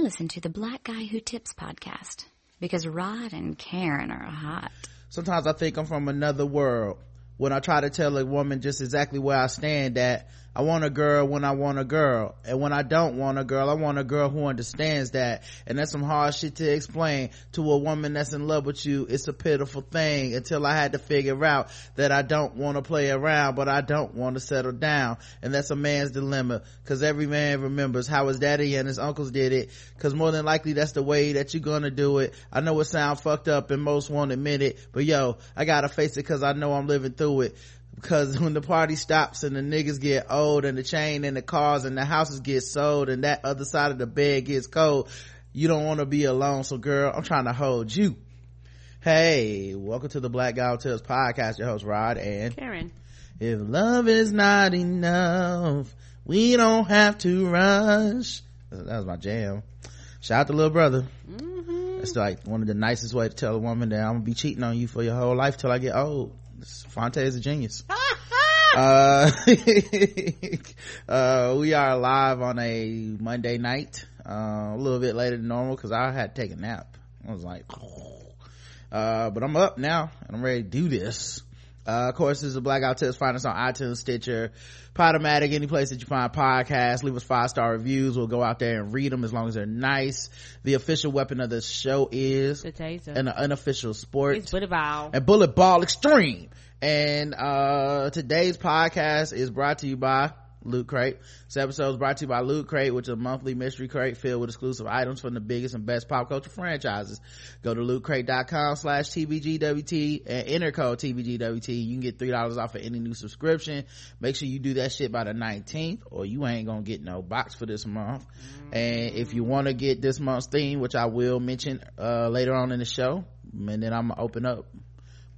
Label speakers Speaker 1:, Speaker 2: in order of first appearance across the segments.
Speaker 1: Listen to the Black Guy Who Tips podcast because Rod and Karen are hot.
Speaker 2: Sometimes I think I'm from another world when I try to tell a woman just exactly where I stand that I want a girl when I want a girl. And when I don't want a girl, I want a girl who understands that. And that's some hard shit to explain to a woman that's in love with you. It's a pitiful thing until I had to figure out that I don't want to play around, but I don't want to settle down. And that's a man's dilemma. Cause every man remembers how his daddy and his uncles did it. Cause more than likely that's the way that you're gonna do it. I know it sounds fucked up and most won't admit it, but yo, I gotta face it cause I know I'm living through it because when the party stops and the niggas get old and the chain and the cars and the houses get sold and that other side of the bed gets cold, you don't want to be alone. So girl, I'm trying to hold you. Hey, welcome to the Black Guy Tips podcast. Your host Rod and
Speaker 3: Karen.
Speaker 2: If love is not enough, we don't have to rush. That was my jam. Shout out to little brother. Mm-hmm. That's like one of the nicest way to tell a woman that I'm gonna be cheating on you for your whole life till I get old. Phonte is a genius. uh, uh, we are live on a Monday night, uh, a little bit later than normal because I had to take a nap. I was like, uh, but I'm up now and I'm ready to do this. Uh, of course, this is a Black Guy Who Tips. Find us on iTunes, Stitcher, Podomatic, any place that you find podcasts. Leave us five star reviews. We'll go out there and read them as long as they're nice. The official weapon of the show is
Speaker 3: the taser.
Speaker 2: An unofficial sport.
Speaker 3: It's bullet ball.
Speaker 2: And bullet ball extreme. And uh today's podcast is brought to you by Loot Crate. This episode is brought to you by Loot Crate, which is a monthly mystery crate filled with exclusive items from the biggest and best pop culture franchises. Go to lootcrate.com slash TBGWT and enter code TBGWT. You can get $3 off of any new subscription. Make sure you do that shit by the 19th or you ain't gonna get no box for this month. And if you want to get this month's theme, which I will mention, uh, later on in the show, and then I'm gonna open up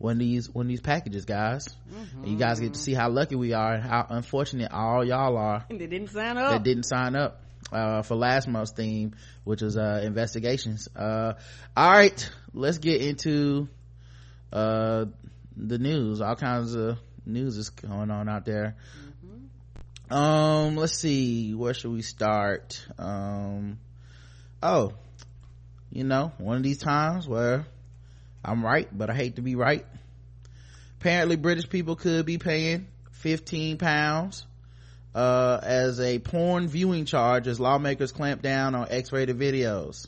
Speaker 2: one of these one of these packages guys mm-hmm. you guys get to see how lucky we are and how unfortunate all y'all are
Speaker 3: they didn't sign up
Speaker 2: that didn't sign up uh, for last month's theme which was uh, investigations uh, all right let's get into uh, the news all kinds of news is going on out there mm-hmm. um let's see where should we start um oh you know one of these times where I'm right, but I hate to be right. Apparently British people could be paying 15 pounds uh, as a porn viewing charge as lawmakers clamp down on X-rated videos.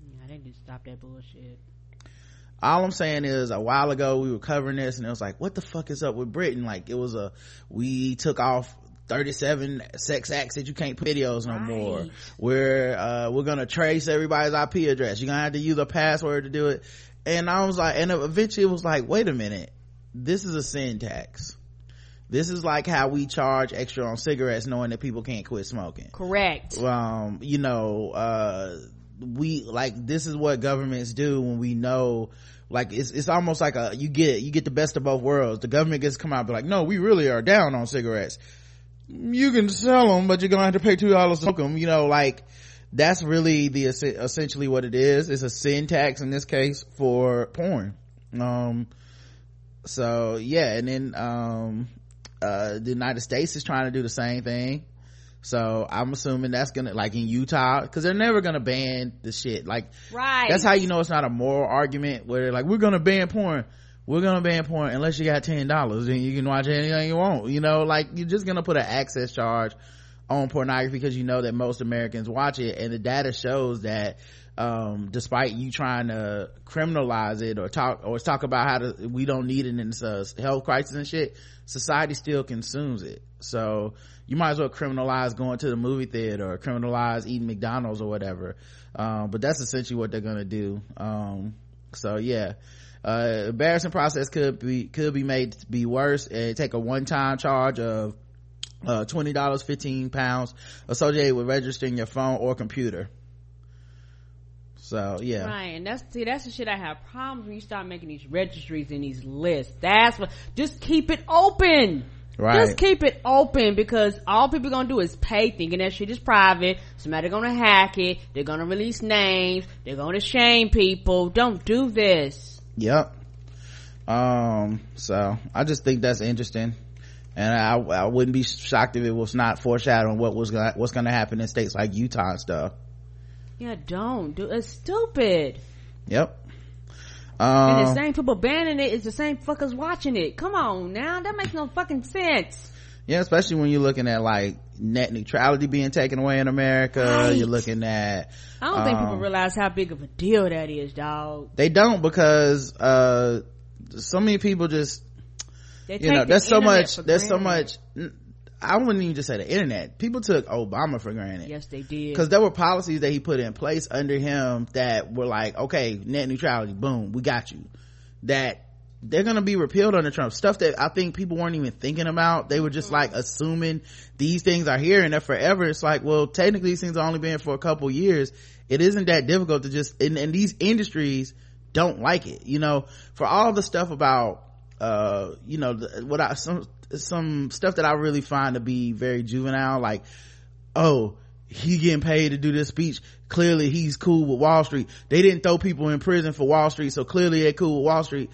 Speaker 3: Yeah, they need to stop that bullshit.
Speaker 2: All I'm saying is a while ago we were covering this and it was like, what the fuck is up with Britain? Like it was a, we took off 37 sex acts that you can't put videos no right. more. We're, uh, we're gonna trace everybody's IP address. You're gonna have to use a password to do it and i was like and eventually it was like wait a minute this is a sin tax. This is like how we charge extra on cigarettes knowing that people can't quit smoking.
Speaker 3: Correct.
Speaker 2: Um you know uh we like this is what governments do when we know like it's it's almost like a you get you get the best of both worlds. The government gets to come out and be like no we really are down on cigarettes. You can sell them but you're gonna have to pay two dollars to smoke them you know like that's really the essentially what it is. It's a sin tax in this case for porn. Um so yeah and then um uh the united states is trying to do the same thing. So i'm assuming that's gonna like in utah because they're never gonna ban the shit. Like
Speaker 3: right.
Speaker 2: that's how you know it's not a moral argument where they're like we're gonna ban porn. We're gonna ban porn unless you got ten dollars and you can watch anything you want you know? Like you're just gonna put an access charge on pornography because you know that most Americans watch it and the data shows that um, despite you trying to criminalize it or talk or talk about how to, we don't need it in this health crisis and shit society still consumes it. So you might as well criminalize going to the movie theater or criminalize eating mcdonald's or whatever. Um, but that's essentially what they're gonna do. Um, so yeah. Uh, embarrassing process could be could be made to be worse and take a one-time charge of uh, $20 15 pounds associated with registering your phone or computer so yeah
Speaker 3: right and that's see that's the shit i have problems when you start making these registries and these lists that's what just keep it open
Speaker 2: Right.
Speaker 3: Just keep it open because all people gonna do is pay thinking that shit is private. Somebody gonna hack it. They're gonna release names. They're gonna shame people. Don't do this.
Speaker 2: Yep. Um, so I just think that's interesting and I, I wouldn't be shocked if it was not foreshadowing what was gonna, what's going to happen in states like Utah and stuff.
Speaker 3: Yeah, don't do it's stupid.
Speaker 2: Yep.
Speaker 3: and the
Speaker 2: Um,
Speaker 3: same people banning it is the same fuckers watching it. Come on now, that makes no fucking sense.
Speaker 2: yeah, especially when you're looking at like net neutrality being taken away in America.
Speaker 3: Right.
Speaker 2: You're looking at
Speaker 3: I don't think people
Speaker 2: Um,
Speaker 3: realize how big of a deal that is, dog.
Speaker 2: they don't because uh so many people just
Speaker 3: They
Speaker 2: you know
Speaker 3: the
Speaker 2: there's so much there's so much i wouldn't even just say the internet. People took obama for granted.
Speaker 3: Yes, they did.
Speaker 2: because there were policies that he put in place under him that were like okay net neutrality boom we got you. That they're gonna be repealed under trump. Stuff that i think people weren't even thinking about. They were just like assuming these things are here and they're forever. It's like well technically these things have only been for a couple years. It isn't that difficult to just and, and these industries don't like it you know? For all the stuff about uh you know what i some some stuff that i really find to be very juvenile like oh he getting paid to do this speech. Clearly he's cool with wall street. They didn't throw people in prison for wall street so clearly they're cool with wall street.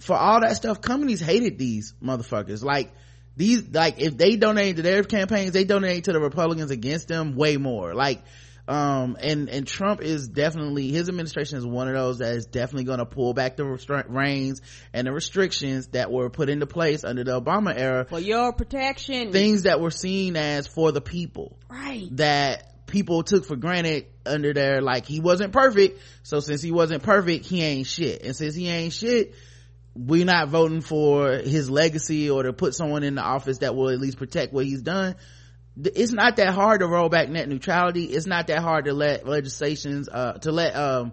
Speaker 2: For all that stuff companies hated these motherfuckers. Like these like if they donate to their campaigns they donate to the republicans against them way more. Like um and and trump is definitely his administration is one of those that is definitely going to pull back the restra- reins and the restrictions that were put into place under the obama era.
Speaker 3: For your protection.
Speaker 2: things that were seen as for the people.
Speaker 3: Right.
Speaker 2: that people took for granted under there like he wasn't perfect. So since he wasn't perfect he ain't shit. And since he ain't shit we're not voting for his legacy or to put someone in the office that will at least protect what he's done it's not that hard to roll back net neutrality. It's not that hard to let legislations uh to let um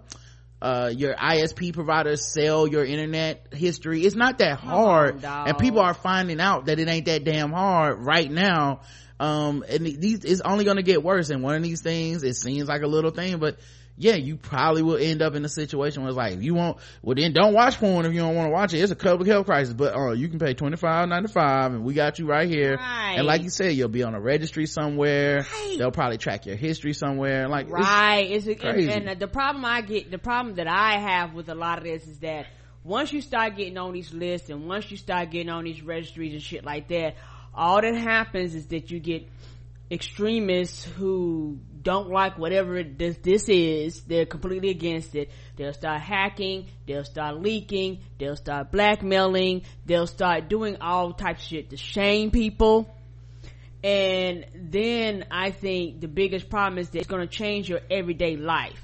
Speaker 2: uh your isp providers sell your internet history. It's not that hard. And people are finding out that it ain't that damn hard right now. Um and these it's only going to get worse and one of these things. It seems like a little thing but yeah you probably will end up in a situation where it's like you want well then don't watch porn if you don't want to watch it it's a public health crisis but uh you can pay 25.95 and we got you right here
Speaker 3: Right.
Speaker 2: and like you said you'll be on a registry somewhere
Speaker 3: Right.
Speaker 2: they'll probably track your history somewhere like
Speaker 3: right it's, and,
Speaker 2: crazy.
Speaker 3: and the problem i get the problem that i have with a lot of this is that once you start getting on these lists and once you start getting on these registries and shit like that all that happens is that you get extremists who don't like whatever this, this is they're completely against it they'll start hacking they'll start leaking they'll start blackmailing they'll start doing all types of shit to shame people and then I think the biggest problem is that it's going to change your everyday life.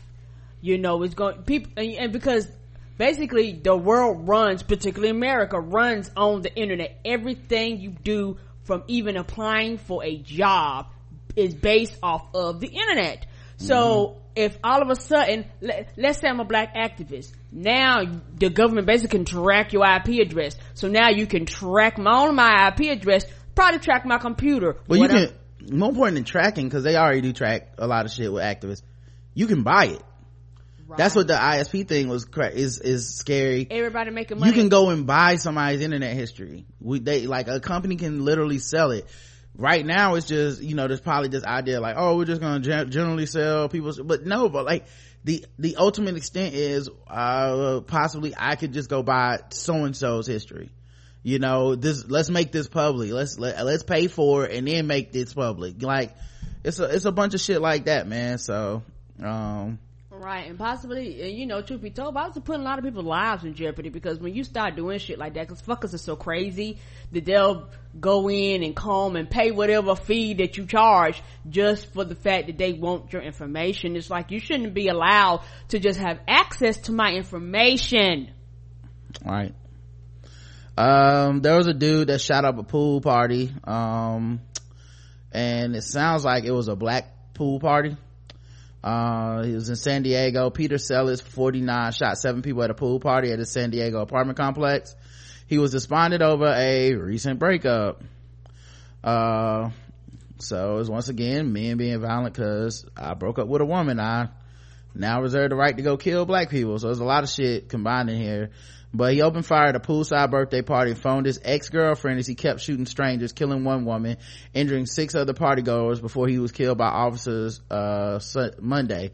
Speaker 3: You know, it's going people and, and because basically the world runs, particularly America, runs on the internet. Everything you do, from even applying for a job, is based off of the internet. So mm-hmm. if all of a sudden, let, let's say I'm a black activist, now the government basically can track your IP address. So now you can track my own my IP address, probably track my computer.
Speaker 2: well you
Speaker 3: What I'm-
Speaker 2: can more important than tracking because they already do track a lot of shit with activists you can buy it that's what the isp thing was is is scary
Speaker 3: everybody making money.
Speaker 2: you can go and buy somebody's internet history we they like a company can literally sell it right now it's just you know there's probably this idea like oh we're just gonna gen- generally sell people but no but like the the ultimate extent is uh possibly i could just go buy so and so's history. You know this let's make this public. Let's let, let's pay for it and then make this public. Like it's a it's a bunch of shit like that man. So um
Speaker 3: Right, and possibly, uh, you know, truth be told, I was putting a lot of people's lives in jeopardy because when you start doing shit like that, because fuckers are so crazy that they'll go in and comb and pay whatever fee that you charge just for the fact that they want your information. It's like you shouldn't be allowed to just have access to my information.
Speaker 2: right um there was a dude that shot up a pool party um and it sounds like it was a black pool party uh he was in san diego. Peter Selis, 49 shot seven people at a pool party at a san diego apartment complex. He was despondent over a recent breakup. Uh so it's once again men being violent because i broke up with a woman. I now reserve the right to go kill black people. So there's a lot of shit combined in here but he opened fire at a poolside birthday party and phoned his ex-girlfriend as he kept shooting strangers killing one woman injuring six other partygoers before he was killed by officers uh monday.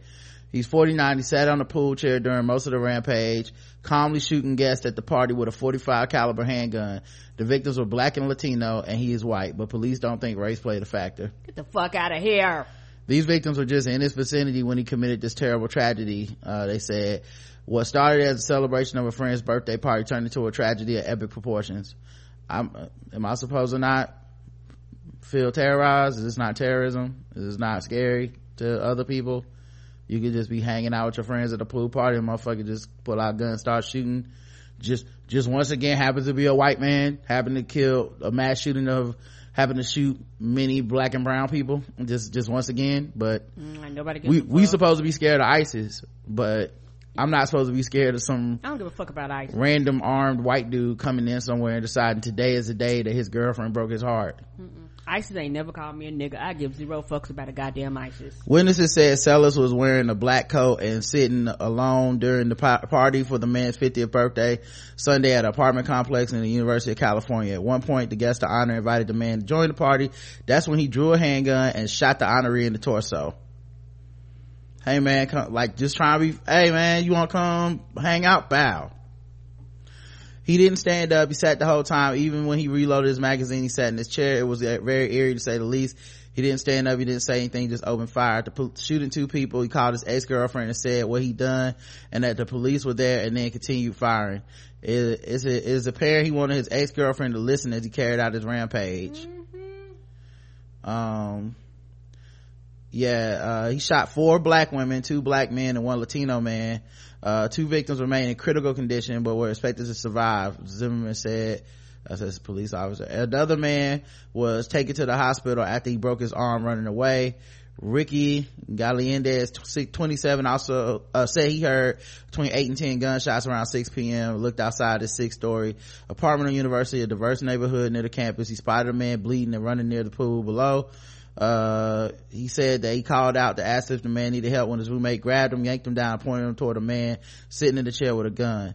Speaker 2: He's 49 he sat on a pool chair during most of the rampage calmly shooting guests at the party with a 45 caliber handgun. The victims were black and latino and he is white but police don't think race played a factor.
Speaker 3: Get the fuck out of here.
Speaker 2: these victims were just in his vicinity when he committed this terrible tragedy uh, they said what started as a celebration of a friend's birthday party turned into a tragedy of epic proportions. I'm am i supposed to not feel terrorized? Is this not terrorism? Is this not scary to other people? You could just be hanging out with your friends at a pool party and motherfucker just pull out a gun and start shooting. Just just once again happens to be a white man happened to kill a mass shooting of happened to shoot many black and brown people. Just just once again but
Speaker 3: Mm, nobody
Speaker 2: we we supposed to be scared of isis but i'm not supposed to be scared of some
Speaker 3: I don't give a fuck about ISIS.
Speaker 2: random armed white dude coming in somewhere and deciding today is the day that his girlfriend broke his heart
Speaker 3: ISIS ain't never called me a nigga. I give zero fucks about a goddamn ISIS.
Speaker 2: Witnesses said Selis was wearing a black coat and sitting alone during the party for the man's 50th birthday Sunday at an apartment complex in the University of California. At one point, the guest of honor invited the man to join the party. That's when he drew a handgun and shot the honoree in the torso. Hey man, come, like just trying to be, hey man, you want to come hang out? Bow. He didn't stand up. He sat the whole time. Even when he reloaded his magazine, he sat in his chair. It was uh, very eerie to say the least. He didn't stand up. He didn't say anything. Just opened fire. Shooting two people, he called his ex-girlfriend and said what he done and that the police were there and then continued firing. It, it's, a, it's apparent he wanted his ex-girlfriend to listen as he carried out his rampage. Um, yeah, uh, he shot four black women, two black men, and one Latino man. Uh, two victims remain in critical condition, but were expected to survive. Zimmerman said, that's a police officer. Another man was taken to the hospital after he broke his arm running away. Ricky Galiendez, 27, also uh, said he heard between 8 and 10 gunshots around 6 p.m. Looked outside his six-story apartment on University, a diverse neighborhood near the campus. He spotted a man bleeding and running near the pool below. Uh, he said that he called out to ask if the man needed help when his roommate grabbed him, yanked him down, pointed him toward a man sitting in the chair with a gun.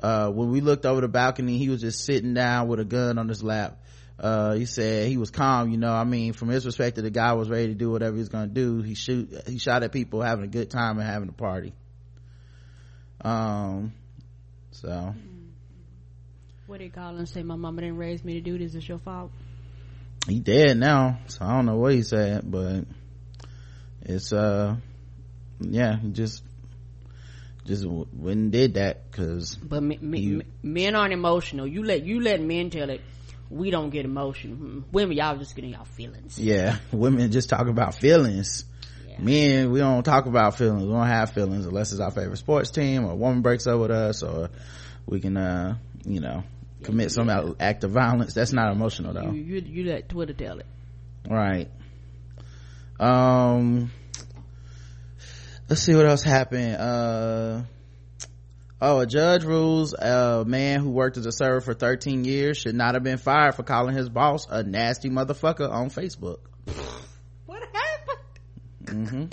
Speaker 2: Uh, when we looked over the balcony, he was just sitting down with a gun on his lap. Uh, he said he was calm, you know, I mean, from his perspective, the guy was ready to do whatever he was gonna do. He shoot, he shot at people having a good time and having a party. Um, so.
Speaker 3: What did and say? My mama didn't raise me to do this. It's your fault.
Speaker 2: He dead now so i don't know what he said but it's uh yeah he just just w- went and did that because
Speaker 3: But me, me,
Speaker 2: You-
Speaker 3: men aren't emotional. You let you let men tell it. We don't get emotional. Women, y'all just getting y'all feelings.
Speaker 2: yeah women just talk about feelings
Speaker 3: Yeah.
Speaker 2: men we don't talk about feelings we don't have feelings unless it's our favorite sports team or a woman breaks up with us or we can uh you know commit some act of violence that's not emotional though
Speaker 3: You, you you let Twitter tell it.
Speaker 2: right um let's see what else happened uh oh a judge rules a man who worked as a server for 13 years should not have been fired for calling his boss a nasty motherfucker on facebook
Speaker 3: What happened?
Speaker 2: Mm-hmm.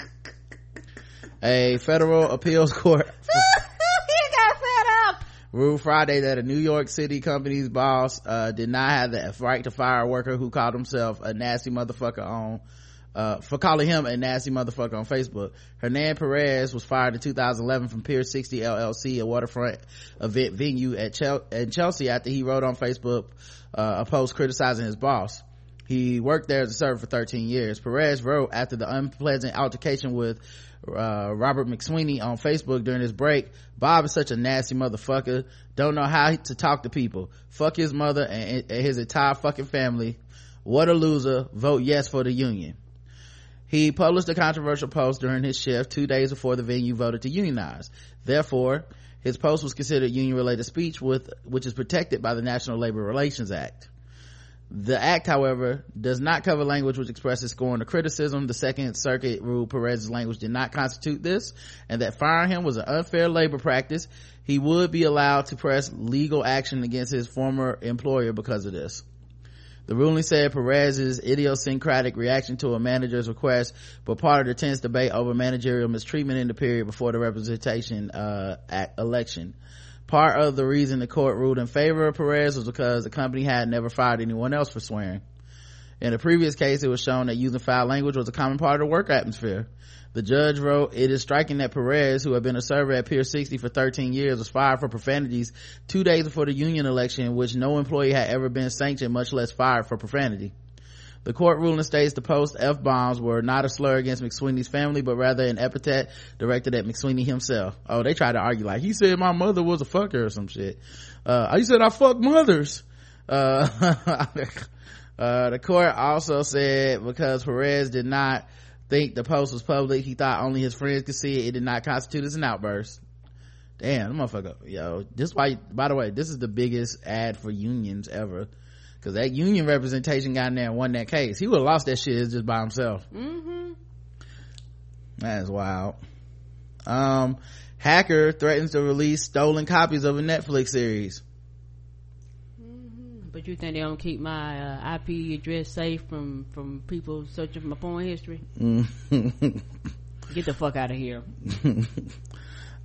Speaker 2: a federal appeals court
Speaker 3: he got fed up.
Speaker 2: Ruled Friday that a New York City company's boss uh, did not have the right to fire a worker who called himself a nasty motherfucker on uh, for calling him a nasty motherfucker on Facebook. Hernan Perez was fired in 2011 from Pier 60 LLC, a waterfront event venue at Chel- in Chelsea after he wrote on Facebook uh, a post criticizing his boss. He worked there as a server for 13 years. Perez wrote after the unpleasant altercation with uh, Robert McSweeney on Facebook during his break, Bob is such a nasty motherfucker. Don't know how to talk to people. Fuck his mother and, and his entire fucking family. What a loser. Vote yes for the union. He published a controversial post during his shift two days before the venue voted to unionize. Therefore, his post was considered union related speech with, which is protected by the National Labor Relations Act. The act, however, does not cover language which expresses scorn or criticism. The Second Circuit ruled Perez's language did not constitute this, and that firing him was an unfair labor practice. He would be allowed to press legal action against his former employer because of this. The ruling said Perez's idiosyncratic reaction to a manager's request were part of the tense debate over managerial mistreatment in the period before the representation uh, election. Part of the reason the court ruled in favor of Perez was because the company had never fired anyone else for swearing. In a previous case, it was shown that using foul language was a common part of the work atmosphere. The judge wrote, it is striking that Perez, who had been a server at Pier 60 for 13 years, was fired for profanities two days before the union election in which no employee had ever been sanctioned, much less fired for profanity. The court ruling states the post F-bombs were not a slur against McSweeney's family, but rather an epithet directed at McSweeney himself. Oh, they tried to argue like, he said my mother was a fucker or some shit. Uh, he said I fuck mothers. Uh, uh, the court also said because Perez did not think the post was public, he thought only his friends could see it, it did not constitute as an outburst. Damn, motherfucker, yo, this why, by the way, this is the biggest ad for unions ever because that union representation got in there and won that case. He would have lost that shit just by himself. Mm-hmm. That is wild. Um, hacker threatens to release stolen copies of a Netflix series.
Speaker 3: Mm-hmm. But you think they don't keep my uh, IP address safe from from people searching for my porn history? Get the fuck out of here.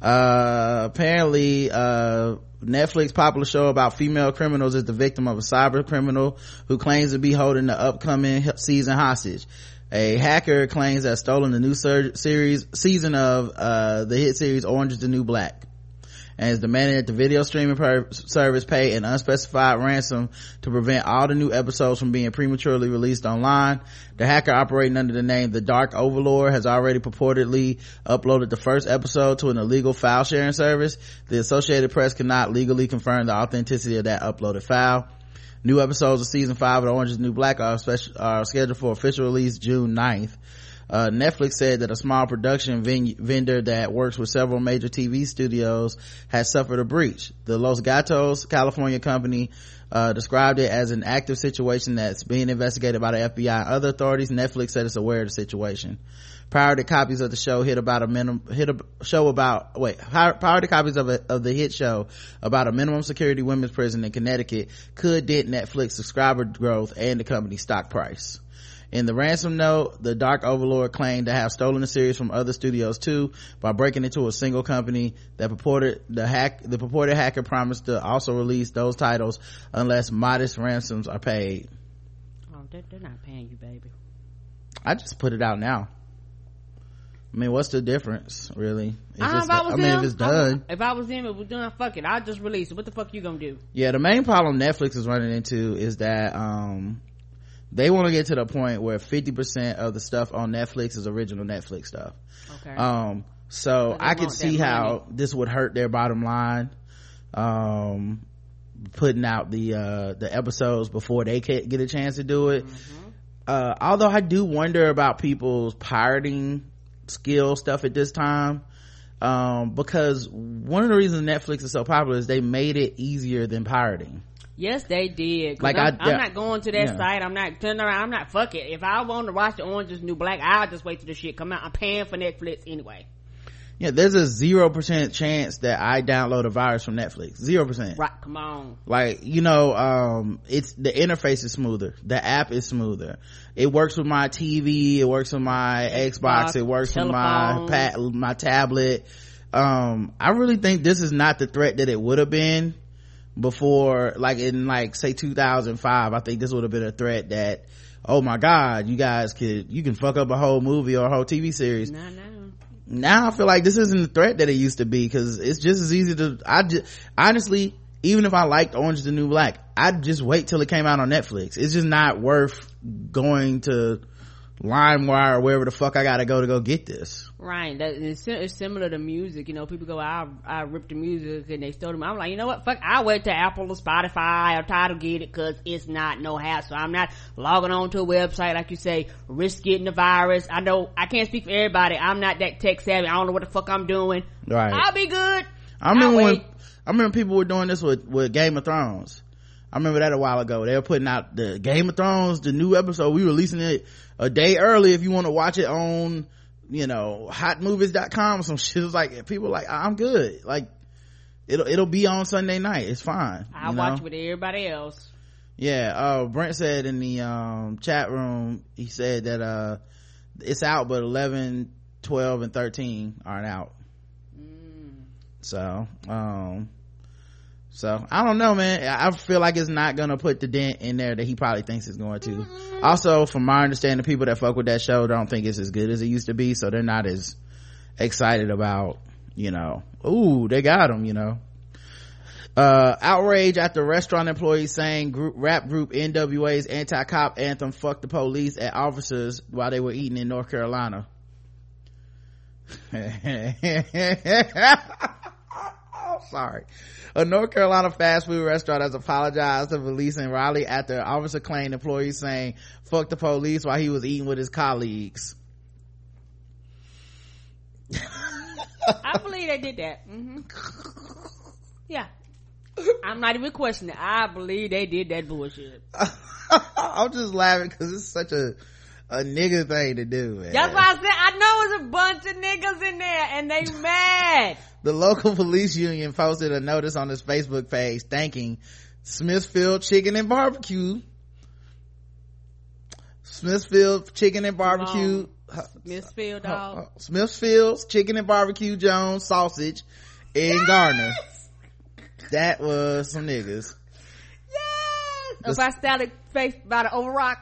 Speaker 2: uh apparently uh netflix popular show about female criminals is the victim of a cyber criminal who claims to be holding the upcoming season hostage. A hacker claims that stolen the new ser- series season of uh the hit series orange is the new black and is demanding that the video streaming per- service pay an unspecified ransom to prevent all the new episodes from being prematurely released online. The hacker operating under the name The Dark Overlord has already purportedly uploaded the first episode to an illegal file sharing service. The Associated Press cannot legally confirm the authenticity of that uploaded file. New episodes of season five of Orange is the New Black are, special, are scheduled for official release June 9th. Uh, Netflix said that a small production ven- vendor that works with several major TV studios has suffered a breach. The Los Gatos, California company, uh, described it as an active situation that's being investigated by the FBI and other authorities. Netflix said it's aware of the situation. Prior to copies of the show hit about a minimum, hit a show about, wait, to copies of, a, of the hit show about a minimum security women's prison in Connecticut could dent Netflix subscriber growth and the company's stock price. In the ransom note, the Dark Overlord claimed to have stolen the series from other studios too by breaking into a single company that purported the hack, the purported hacker promised to also release those titles unless modest ransoms are paid.
Speaker 3: Oh, they're, they're not paying you, baby.
Speaker 2: I just put it out now. I mean, what's the difference, really? It's
Speaker 3: Uh, if I was
Speaker 2: I mean,
Speaker 3: them,
Speaker 2: if it's done.
Speaker 3: I, if I was them, it was done. Fuck it, I'll just release it. What the fuck you gonna do?
Speaker 2: Yeah, the main problem Netflix is running into is that, um, they want to get to the point where 50% of the stuff on Netflix is original Netflix stuff.
Speaker 3: Okay.
Speaker 2: Um, so I could see how this would hurt their bottom line. Um, putting out the, uh, the episodes before they get a chance to do it.
Speaker 3: Mm-hmm.
Speaker 2: Uh, although I do wonder about people's pirating skill stuff at this time. Um, because one of the reasons Netflix is so popular is they made it easier than pirating.
Speaker 3: Yes, they did.
Speaker 2: Like,
Speaker 3: I'm,
Speaker 2: I-
Speaker 3: I'm not going to that
Speaker 2: Yeah.
Speaker 3: site. I'm not turning around. I'm not. Fuck it. If I want to watch the Orange is New Black, I'll just wait till the shit come out. I'm paying for Netflix anyway.
Speaker 2: Yeah, there's a zero percent chance that I download a virus from Netflix. Zero percent.
Speaker 3: Right? Come on.
Speaker 2: like you know um it's the interface is smoother the app is smoother it works with my tv it works with my xbox,
Speaker 3: Xbox,
Speaker 2: it works with my
Speaker 3: telephone.
Speaker 2: my tablet um i really think this is not the threat that it would have been before like in like say 2005 i think this would have been a threat that oh my god you guys could you can fuck up a whole movie or a whole tv series
Speaker 3: nah.
Speaker 2: now I feel like this isn't the threat that it used to be because it's just as easy to, I just, honestly, even if I liked Orange is the New Black, I'd just wait till it came out on Netflix. It's just not worth going to LimeWire or wherever the fuck I gotta go to go get this.
Speaker 3: Right. That, it's, similar to music. You know, people go, I, I ripped the music and they stole them. I'm like, you know what? Fuck, I went to Apple or Spotify or Tidal get it cause it's not no hassle. I'm not logging on to a website like you say, risk getting the virus. I know, I can't speak for everybody. I'm not that tech savvy. I don't know what the fuck I'm doing.
Speaker 2: Right.
Speaker 3: I'll be good.
Speaker 2: I remember when. I remember people were doing this with, with Game of Thrones. I remember that a while ago. They were putting out the Game of Thrones, the new episode. We were releasing it a day early if you want to watch it on, you know, hotmovies.com or some shit. It's like, people like, I'm good. Like, it'll, it'll be on Sunday night. It's fine.
Speaker 3: I'll
Speaker 2: you
Speaker 3: watch
Speaker 2: know?
Speaker 3: with everybody else.
Speaker 2: Yeah, uh, Brent said in the, um, chat room, he said that, uh, it's out, but 11, 12, and 13 aren't out. So, um, so I don't know, man. I feel like it's not gonna put the dent in there that he probably thinks it's going to. Also, from my understanding, people that fuck with that show don't think it's as good as it used to be, so they're not as excited about, you know, ooh, they got him, you know. Uh, outrage after restaurant employees saying group, rap group NWA's anti-cop anthem fuck the police at officers while they were eating in North Carolina. oh, sorry. A North Carolina fast food restaurant has apologized to police in Raleigh after an officer claimed employees saying fuck the police while he was eating with his colleagues.
Speaker 3: I believe they did that. Mm-hmm. Yeah. I'm not even questioning it. I believe they did that bullshit.
Speaker 2: I'm just laughing because it's such a a nigga thing to do, man.
Speaker 3: That's why I said I know it's a bunch of niggas in there and they mad.
Speaker 2: the local police union posted a notice on its Facebook page thanking Smithfield Chicken and Barbecue. Smithfield Chicken and Barbecue.
Speaker 3: Smithfield dog.
Speaker 2: Smithfield's Chicken and Barbecue Jones Sausage in
Speaker 3: yes!
Speaker 2: Garner. That was some niggas.
Speaker 3: Yes! If I started face by the overrock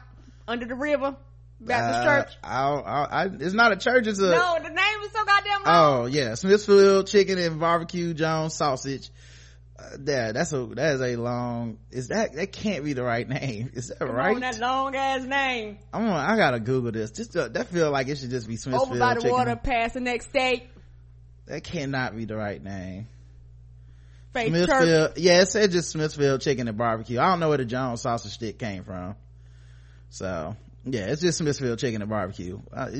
Speaker 3: under the river. Baptist uh, Church.
Speaker 2: I, I, I, it's not a church. It's a
Speaker 3: no. The name is so goddamn long.
Speaker 2: Oh yeah, Smithfield Chicken and Barbecue Jones Sausage. Uh, yeah, that's a that is a long. Is that that can't be the right name? Is that
Speaker 3: Come
Speaker 2: right?
Speaker 3: On, that long ass name.
Speaker 2: I'm gonna, I gotta Google this. Just to, that feel like it should just be Smithfield.
Speaker 3: Over by the
Speaker 2: Chicken.
Speaker 3: water, past the next state.
Speaker 2: That cannot be the right name.
Speaker 3: Faith
Speaker 2: Smithfield.
Speaker 3: Church.
Speaker 2: Yeah, it said just Smithfield Chicken and Barbecue. I don't know where the Jones sausage stick came from. So yeah, it's just Smithfield Chicken and Barbecue. Uh,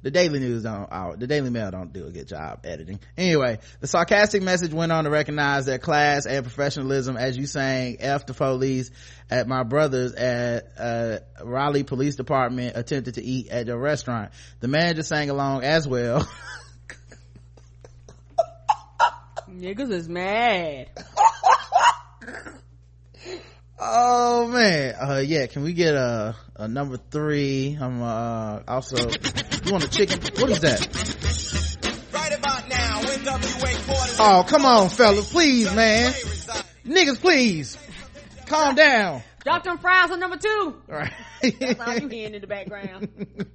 Speaker 2: the Daily News don't, uh, the Daily Mail don't do a good job editing. Anyway, the sarcastic message went on to recognize their class and professionalism as you sang F the police at my brother's at, uh, Raleigh Police Department attempted to eat at the restaurant. The manager sang along as well.
Speaker 3: Niggas is mad.
Speaker 2: oh man. Uh yeah can we get a, a number three? I'm uh also you want a chicken? What is that?
Speaker 4: Right about now NWA
Speaker 2: oh come on fellas. Please man. Niggas please. Calm down.
Speaker 3: Drop them fries on number two.
Speaker 2: All right.
Speaker 3: That's all you hearing in the background.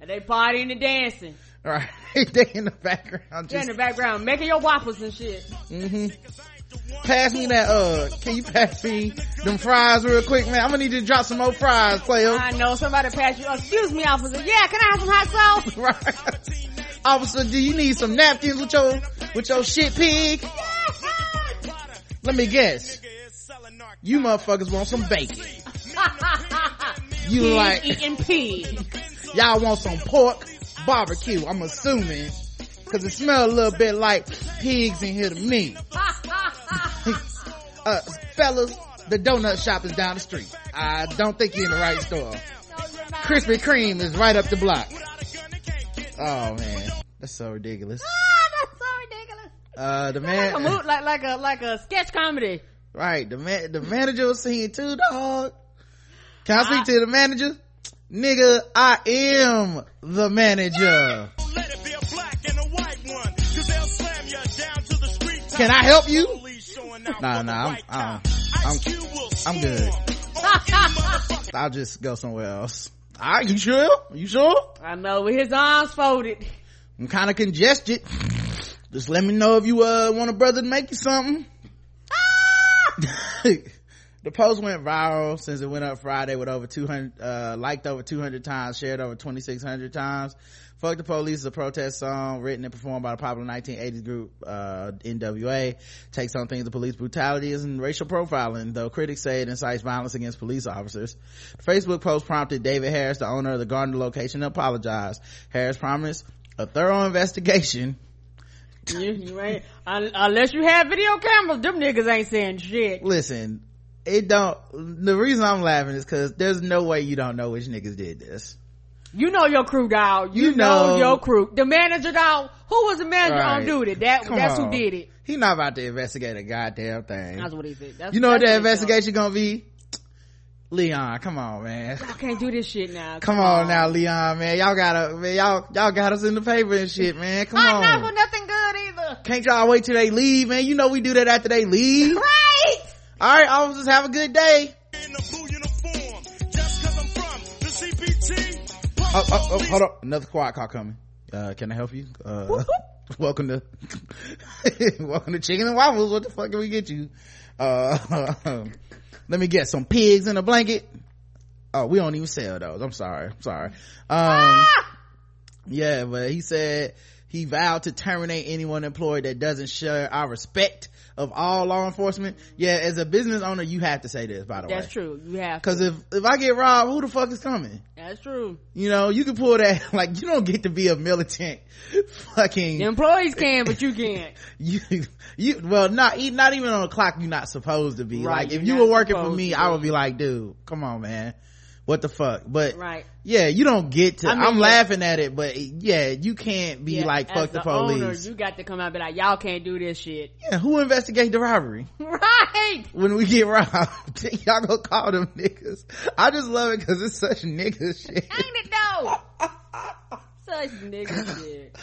Speaker 3: And they partying and dancing.
Speaker 2: All right. They in the background
Speaker 3: just... in the background making your waffles and shit.
Speaker 2: Mm-hmm pass me that uh can you pass me them fries real quick man? I'm gonna need you to drop some more fries player.
Speaker 3: I know somebody pass you. Excuse me officer. Yeah can i have some hot sauce?
Speaker 2: Right. Officer do you need some napkins with your with your shit pig? Let me guess. You motherfuckers want some bacon. You
Speaker 3: pig
Speaker 2: like
Speaker 3: eating pig.
Speaker 2: Y'all want some pork barbecue i'm assuming. Because it smells a little bit like pigs in here to me uh, fellas, the donut shop is down the street. I don't think you're in the right store. Krispy Kreme is right up the block. Oh man, that's so ridiculous.
Speaker 3: Ah, that's so ridiculous.
Speaker 2: Uh, the man,
Speaker 3: like a, mood, like, like a like a sketch comedy.
Speaker 2: Right, the man, the manager was singing too, dog. Can I, I speak to the manager? Nigga, I am the manager. Can I help you? Nah, nah, I'm, I'm, I'm, I'm good. I'll just go somewhere else. Are you sure? You sure?
Speaker 3: I know, with his arms folded.
Speaker 2: I'm kind of congested. Just let me know if you, uh, want a brother to make you something. the post went viral since it went up Friday with over 200, uh, liked over 200 times, shared over 2,600 times. Fuck the Police is a protest song written and performed by the popular 1980s group, uh, NWA. Takes on things of police brutality and racial profiling, though critics say it incites violence against police officers. The Facebook post prompted David Harris, the owner of the Garner location, to apologize. Harris promised a thorough investigation
Speaker 3: you, ain't, unless you have video cameras, them niggas ain't saying shit.
Speaker 2: Listen, it don't, the reason I'm laughing is cause there's no way you don't know which niggas did this.
Speaker 3: You know your crew, dog. You, you know, know, your crew. The manager, dog. Who was the manager right. on duty? That Come that's on. who did it.
Speaker 2: He not about to investigate a goddamn thing.
Speaker 3: That's what he said. That's,
Speaker 2: you know what that investigation gonna be? Leon, come on, man.
Speaker 3: Y'all can't do this shit now.
Speaker 2: Come, come on, on, now, Leon, man. Y'all gotta, man, y'all, y'all got us in the paper and shit, man. Come
Speaker 3: I
Speaker 2: on.
Speaker 3: Not for nothing good either.
Speaker 2: Can't y'all wait till they leave, man? You know we do that after they leave.
Speaker 3: Right.
Speaker 2: All right, officers, have a good day. Oh, oh, oh, hold up. Another squad car coming. Uh, can I help you? Uh, welcome to welcome to chicken and waffles. What the fuck can we get you? Uh let me get some pigs in a blanket. Oh we don't even sell those. I'm sorry. I'm sorry. Um yeah but he said he vowed to terminate anyone employed that doesn't share our respect of all law enforcement yeah as a business owner you have to say this by the way
Speaker 3: That's true. You have
Speaker 2: because if if i get robbed who the fuck is coming
Speaker 3: That's true.
Speaker 2: you know you can pull that like you don't get to be a militant fucking
Speaker 3: The employees can, but you can't.
Speaker 2: you you well not not even on the clock you're not supposed to be
Speaker 3: Right,
Speaker 2: like if
Speaker 3: you're
Speaker 2: were working for me i would be like dude come on man what the fuck but
Speaker 3: Right.
Speaker 2: Yeah you don't get to
Speaker 3: I mean,
Speaker 2: am laughing at it but yeah you can't be
Speaker 3: Yeah,
Speaker 2: like fuck the,
Speaker 3: owner,
Speaker 2: police
Speaker 3: you got to come out and be like, y'all can't do this shit.
Speaker 2: yeah who investigate the robbery
Speaker 3: right.
Speaker 2: when we get robbed y'all go call them niggas i just love it because it's such nigga shit
Speaker 3: Ain't it though? Such nigga shit.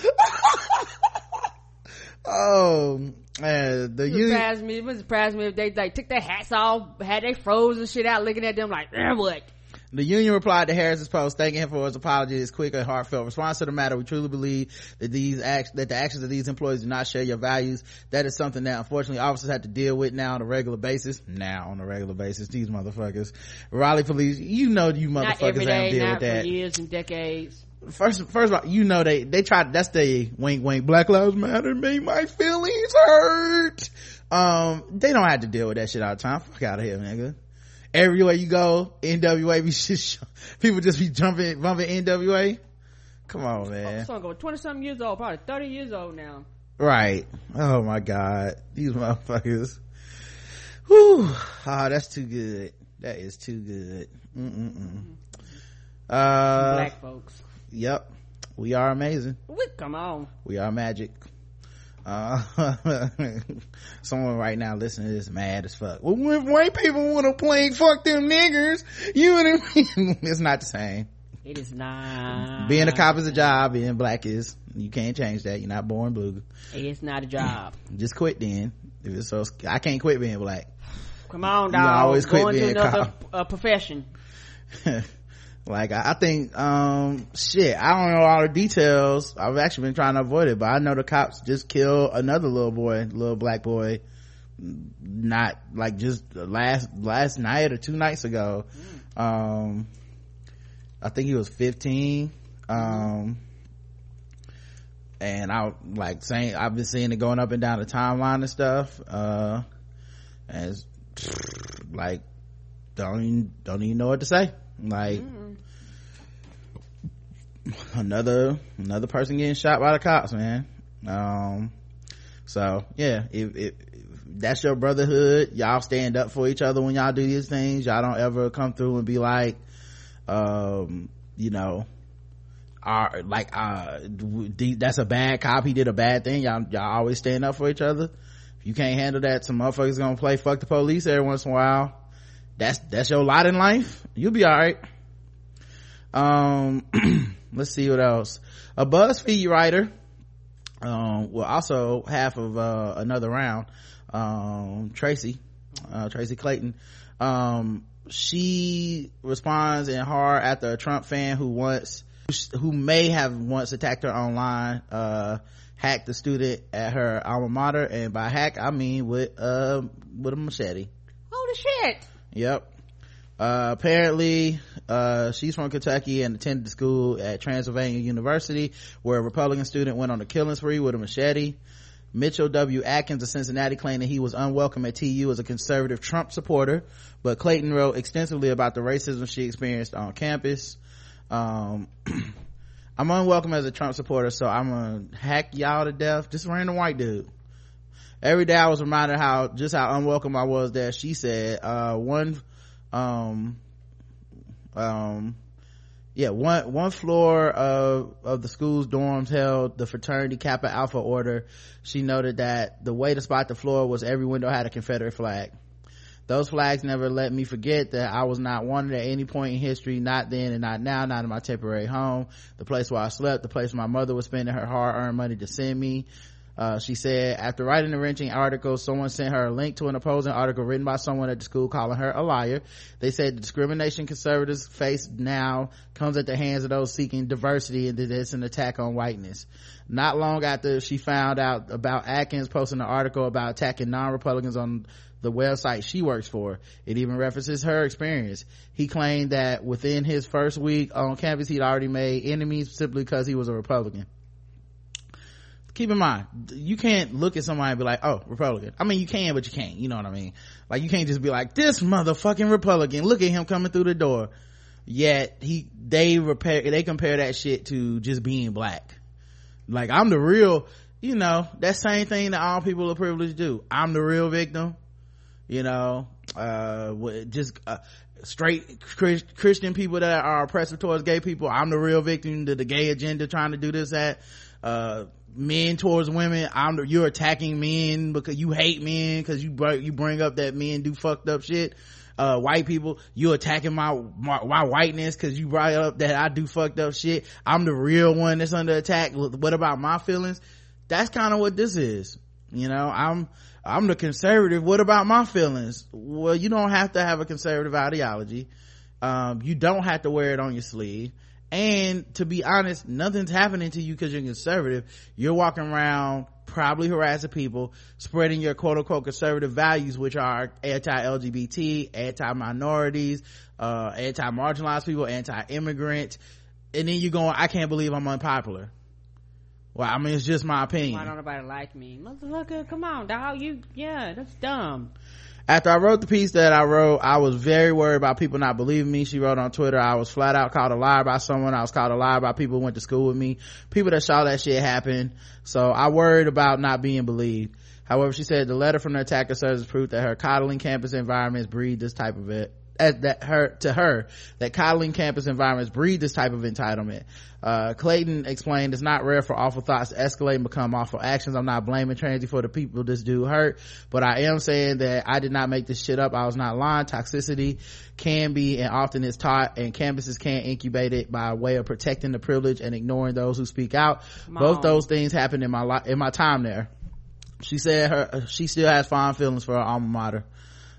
Speaker 2: oh man the
Speaker 3: It surprised me. It would surprise me if they like took their hats off, had they froze and shit out, looking at them like, eh, what?
Speaker 2: The union replied to Harris's post, thanking him for his apology, his quick and heartfelt response to the matter. We truly believe that these acts, that the actions of these employees do not share your values. That is something that unfortunately officers have to deal with now on a regular basis. Now on a regular basis, these motherfuckers. Raleigh police, you know you motherfuckers have to
Speaker 3: day,
Speaker 2: deal with that.
Speaker 3: years and decades.
Speaker 2: First, first of all, you know they, they try, that's the wink wink, Black Lives Matter made my feelings hurt. Um, they don't have to deal with that shit all the time. Fuck out of here, nigga. Everywhere you go, NWA be just, people just be jumping, bumping NWA. Come on, man.
Speaker 3: This one go twenty something years old, probably thirty years old now.
Speaker 2: Right. Oh my god. These motherfuckers. Whew. Ah, that's too good. That is too good. Mm-mm-mm. Uh,
Speaker 3: Black folks.
Speaker 2: yep. We are amazing.
Speaker 3: We, come on.
Speaker 2: We are magic. Uh, someone right now listening to this mad as fuck. Well, if white people want to play fuck them niggers, you and it's not the same.
Speaker 3: It is not.
Speaker 2: Being a cop is a job. Being black is you can't change that. You're not born blue.
Speaker 3: It's not a job.
Speaker 2: Just quit then. If it's so, I can't quit being black.
Speaker 3: Come on,
Speaker 2: You
Speaker 3: dog.
Speaker 2: always quit
Speaker 3: Go into
Speaker 2: being a
Speaker 3: another uh, profession.
Speaker 2: like I, think um shit i don't know all the details. I've actually been trying to avoid it but i know the cops just killed another little boy little black boy not like just last last night or two nights ago. Um i think he was 15 um and i like saying i've been seeing it going up and down the timeline and stuff uh and it's, like don't even don't even know what to say like another another person getting shot by the cops man. Um so yeah if, if, if that's your brotherhood y'all stand up for each other when y'all do these things. Y'all don't ever come through and be like um you know are like uh that's a bad cop he did a bad thing. Y'all y'all always stand up for each other. If you can't handle that some motherfuckers gonna play fuck the police every once in a while that's that's your lot in life? You'll be all right um let's see what else. A buzzfeed writer um well also half of uh another round um tracy uh tracy clayton um she responds in hard after a trump fan who once who may have once attacked her online uh hacked a student at her alma mater and by hack i mean with uh with a machete.
Speaker 3: Holy shit.
Speaker 2: Yep. Uh, apparently, uh, she's from Kentucky and attended school at Transylvania University, where a Republican student went on a killing spree with a machete. Mitchell W. Atkins of Cincinnati claimed that he was unwelcome at TU as a conservative Trump supporter, but Clayton wrote extensively about the racism she experienced on campus. Um, I'm unwelcome as a Trump supporter, so I'm gonna hack y'all to death. Just random white dude every day I was reminded how just how unwelcome I was there. She said, uh, one, um, um, yeah, one, one floor of, of the school's dorms held the fraternity Kappa Alpha order. She noted that the way to spot the floor was every window had a Confederate flag. Those flags never let me forget that I was not wanted at any point in history, not then and not now, not in my temporary home, the place where I slept, the place my mother was spending her hard earned money to send me. Uh, she said after writing the wrenching article, someone sent her a link to an opposing article written by someone at the school calling her a liar. They said the discrimination conservatives face now comes at the hands of those seeking diversity and that it's an attack on whiteness. Not long after she found out about Atkins posting an article about attacking non-Republicans on the website she works for. It even references her experience. He claimed that within his first week on campus, he'd already made enemies simply because he was a Republican keep in mind you can't look at somebody and be like oh republican. I mean you can but you can't. You know what i mean? Like you can't just be like this motherfucking republican look at him coming through the door. Yet he they repair they compare that shit to just being black. Like i'm the real you know that same thing that all people of privilege do. I'm the real victim you know uh just uh, straight christian people that are oppressive towards gay people i'm the real victim to the gay agenda trying to do this that uh men towards women. I'm you're attacking men because you hate men because you you bring up that men do fucked up shit. Uh, white people you attacking my my, my whiteness because you brought up that i do fucked up shit. I'm the real one that's under attack. What about my feelings? That's kind of what this is. You know i'm i'm the conservative. What about my feelings? Well you don't have to have a conservative ideology. Um, you don't have to wear it on your sleeve and to be honest nothing's happening to you because you're conservative. You're walking around probably harassing people spreading your quote-unquote conservative values which are anti-lgbt anti-minorities uh, anti-marginalized people anti-immigrant and then you're going i can't believe i'm unpopular. Well i mean it's just my opinion.
Speaker 3: why don't nobody like me? Motherfucker come on dog you yeah that's dumb
Speaker 2: after I wrote the piece that I wrote, I was very worried about people not believing me. She wrote on Twitter, I was flat out called a liar by someone. I was called a liar by people who went to school with me, people that saw that shit happen. So I worried about not being believed. However, she said the letter from the attacker serves as proof that her coddling campus environments breed this type of it eh, that her to her that coddling campus environments breed this type of entitlement. Uh, Clayton explained it's not rare for awful thoughts to escalate and become awful actions. I'm not blaming Transy for the people this dude hurt, but I am saying that I did not make this shit up. I was not lying. Toxicity can be and often is taught and campuses can't incubate it by way of protecting the privilege and ignoring those who speak out. Mom. Both those things happened in my life, in my time there. She said her, she still has fond feelings for her alma mater.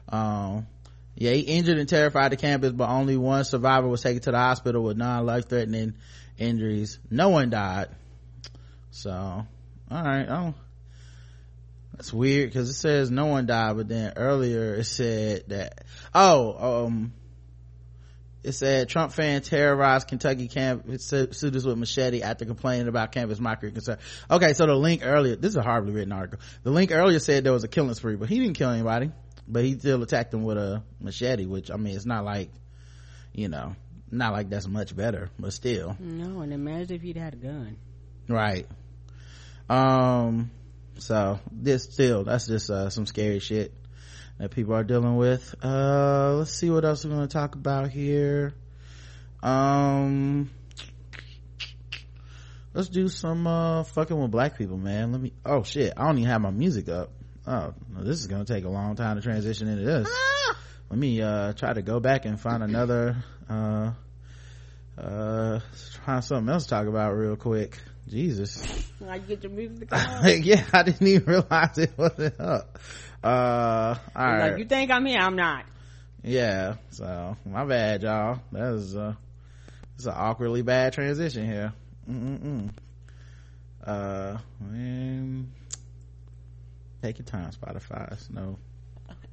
Speaker 2: Um, yeah, he injured and terrified the campus, but only one survivor was taken to the hospital with non-life threatening injuries. No one died. So, all right. Oh, that's weird because it says no one died, but then earlier it said that, oh, um, it said Trump fan terrorized Kentucky campus students with machete after complaining about campus mockery concern. Okay, so the link earlier, this is a horribly written article. The link earlier said there was a killing spree, but he didn't kill anybody but he still attacked him with a machete which i mean it's not like you know not like that's much better but still.
Speaker 3: No and imagine if he'd had a gun.
Speaker 2: Right. Um so this still that's just uh, some scary shit that people are dealing with. Uh let's see what else we're going to talk about here. Um let's do some uh fucking with black people man. Let me oh shit. I don't even have my music up oh this is gonna take a long time to transition into this. Ah! let me uh try to go back and find another uh uh find something else to talk about real quick. Jesus.
Speaker 3: I get your music
Speaker 2: yeah i didn't even realize it wasn't up. Uh all right.
Speaker 3: like you think i'm here? I'm not.
Speaker 2: Yeah so my bad y'all. That was uh it's an awkwardly bad transition here. Mm-mm-mm. uh man Take your time, Spotify. It's no,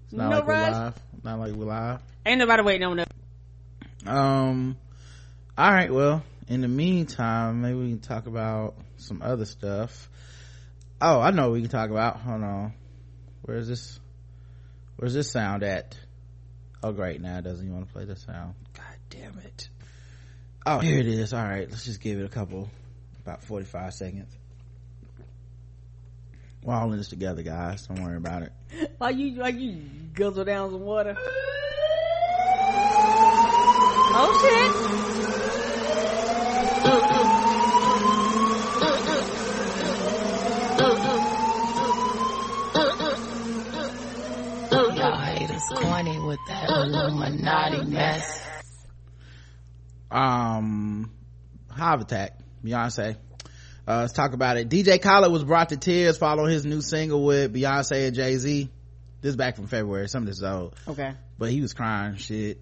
Speaker 2: it's not
Speaker 3: no
Speaker 2: like
Speaker 3: rush.
Speaker 2: we're live. Not like we're live.
Speaker 3: Ain't nobody waiting on that.
Speaker 2: Um. All right. Well, in the meantime, maybe we can talk about some other stuff. Oh, I know we can talk about. Hold on. Where's this? Where's this sound at? Oh, great. Now it doesn't even want to play the sound. God damn it. Oh, here it is. All right. Let's just give it a couple, about 45 seconds. We're all in this together, guys. Don't worry about it.
Speaker 3: Like you, like you guzzle down some water. Oh shit!
Speaker 5: Y'all haters corny with that Illuminati mess.
Speaker 2: Um, Hive Attack, Beyonce uh, let's talk about it. DJ Khaled was brought to tears following his new single with Beyonce and Jay-Z. This is back from February. Some of this is old.
Speaker 3: Okay.
Speaker 2: But he was crying shit.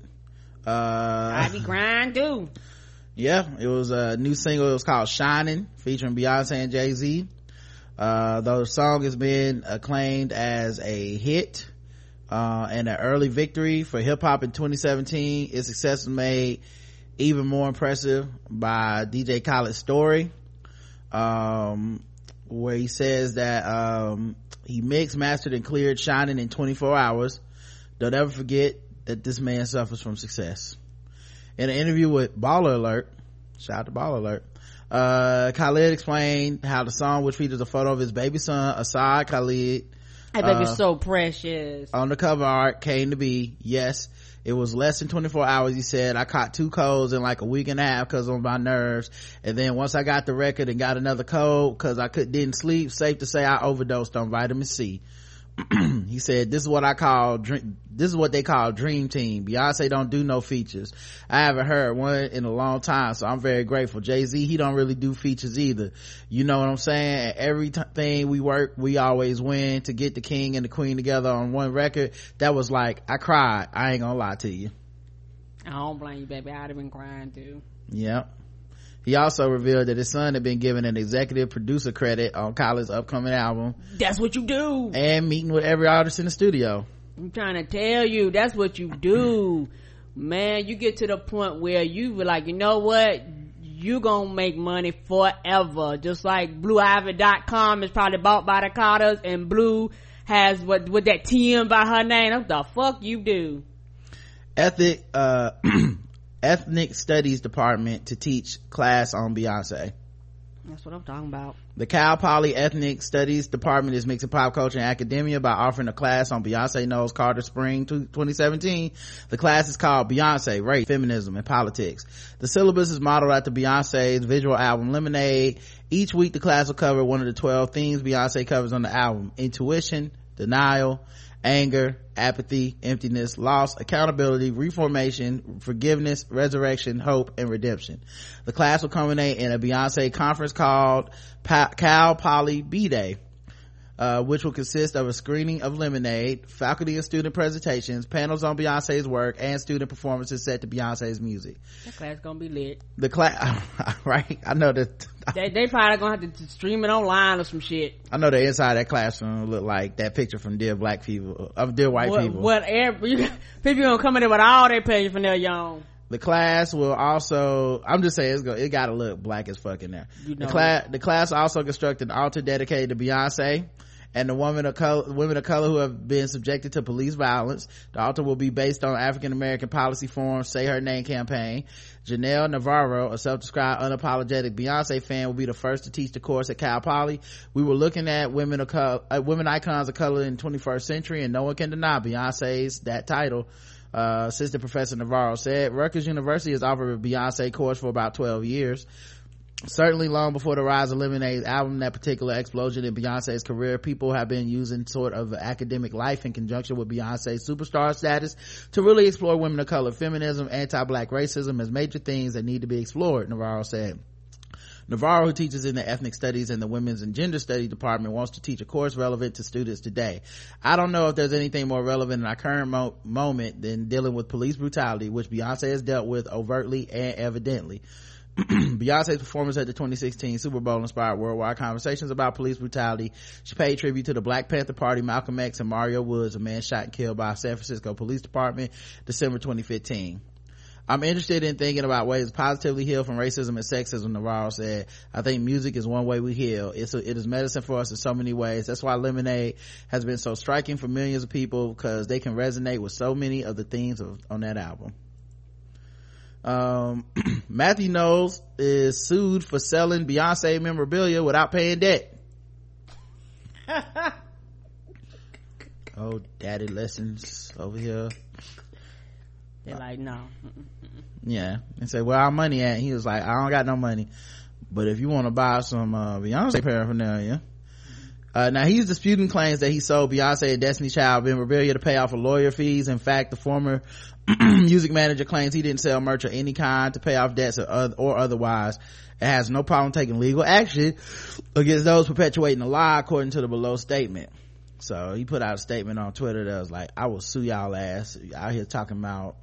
Speaker 2: Uh,
Speaker 3: I be crying too.
Speaker 2: yeah, it was a new single. It was called Shining featuring Beyonce and Jay-Z. Uh, the song has been acclaimed as a hit, uh, and an early victory for hip hop in 2017. Its success was made even more impressive by DJ Khaled's story um, where he says that um, he mixed, mastered, and cleared Shining in 24 hours. Don't ever forget that this man suffers from success. In an interview with Baller Alert, shout out to Baller Alert, uh, Khaled explained how the song, which features a photo of his baby son, Asahd Khaled,
Speaker 3: That baby's
Speaker 2: Uh,
Speaker 3: so precious.
Speaker 2: on the cover art came to be yes it was less than 24 hours he said. I caught two colds in like a week and a half because of my nerves. And then once i got the record and got another cold because i could didn't sleep safe to say i overdosed on vitamin c he said this is what i call dream this is what they call dream team. Beyonce don't do no features. I haven't heard one in a long time so i'm very grateful. Jay-z he don't really do features either. You know what i'm saying? Every t- thing we work we always win to get the king and the queen together on one record. That was like i cried. I ain't gonna lie to you.
Speaker 3: I don't blame you, baby. I'd have been crying too.
Speaker 2: Yep. He also revealed that his son had been given an executive producer credit on Khaled's upcoming album
Speaker 3: That's what you do.
Speaker 2: and meeting with every artist in the studio.
Speaker 3: I'm trying to tell you, that's what you do. Man, you get to the point where you were like, you know what? You gonna make money forever. Just like BlueIvy.com is probably bought by the Carters and Blue has what, with that TM by her name. What the fuck you do?
Speaker 2: Ethic, uh, ethnic studies department to teach class on Beyonce.
Speaker 3: That's what I'm talking about.
Speaker 2: The Cal Poly Ethnic Studies Department is mixing pop culture and academia by offering a class on Beyonce Knowles Carter Spring 2017. The class is called Beyonce, Race, Feminism, and Politics. The syllabus is modeled after Beyonce's visual album Lemonade. Each week the class will cover one of the 12 themes Beyonce covers on the album. Intuition, denial, anger, apathy, emptiness, loss, accountability, reformation, forgiveness, resurrection, hope, and redemption. The class will culminate in a Beyonce conference called pa- Cal Poly B-Day. Uh, which will consist of a screening of Lemonade, faculty and student presentations, panels on Beyonce's work, and student performances set to Beyonce's music.
Speaker 3: That class gonna be lit.
Speaker 2: The class, right? I know that,
Speaker 3: They, they probably gonna have to stream it online or some shit.
Speaker 2: I know the inside of that classroom look like that picture from Dear Black People, of Dear White
Speaker 3: what,
Speaker 2: People.
Speaker 3: Whatever. People gonna come in there with all their paraphernalia on.
Speaker 2: the class will also i'm just saying it's go, it gotta look black as fuck in there
Speaker 3: You know
Speaker 2: the class the class also constructed an altar dedicated to beyonce and the women of color women of color who have been subjected to police violence. The altar will be based on african american policy forum say her name campaign. Jenell navarro a self-described unapologetic beyonce fan will be the first to teach the course at cal poly. We were looking at women of color uh, women icons of color in 21st century and no one can deny beyonce's that title. Uh, assistant professor navarro said rutgers university has offered a beyonce course for about 12 years certainly long before the rise of lemonade's album that particular explosion in beyonce's career people have been using sort of academic life in conjunction with beyonce's superstar status to really explore women of color feminism anti-black racism as major themes that need to be explored navarro said Navarro, who teaches in the ethnic studies and the women's and gender study department, wants to teach a course relevant to students today. I don't know if there's anything more relevant in our current mo- moment than dealing with police brutality, which Beyonce has dealt with overtly and evidently. Beyonce's performance at the 2016 Super Bowl inspired worldwide conversations about police brutality. She paid tribute to the Black Panther Party, Malcolm X, and Mario Woods, a man shot and killed by San Francisco Police Department, December 2015. I'm interested in thinking about ways to positively heal from racism and sexism, Navarro said. I think music is one way we heal. It's a, it is medicine for us in so many ways. That's why Lemonade has been so striking for millions of people because they can resonate with so many of the themes of, on that album. Um, Matthew Knowles is sued for selling Beyonce memorabilia without paying debt. oh, daddy lessons over here.
Speaker 3: They're like, no.
Speaker 2: Yeah. And say, where our money at? He was like, I don't got no money. But if you want to buy some, uh, Beyonce paraphernalia, Uh, now he's disputing claims that he sold Beyonce and Destiny Child memorabilia to pay off of lawyer fees. In fact, the former music manager claims he didn't sell merch of any kind to pay off debts or, or otherwise. It has no problem taking legal action against those perpetuating the lie, according to the below statement. So he put out a statement on Twitter that was like, I will sue y'all ass out here talking about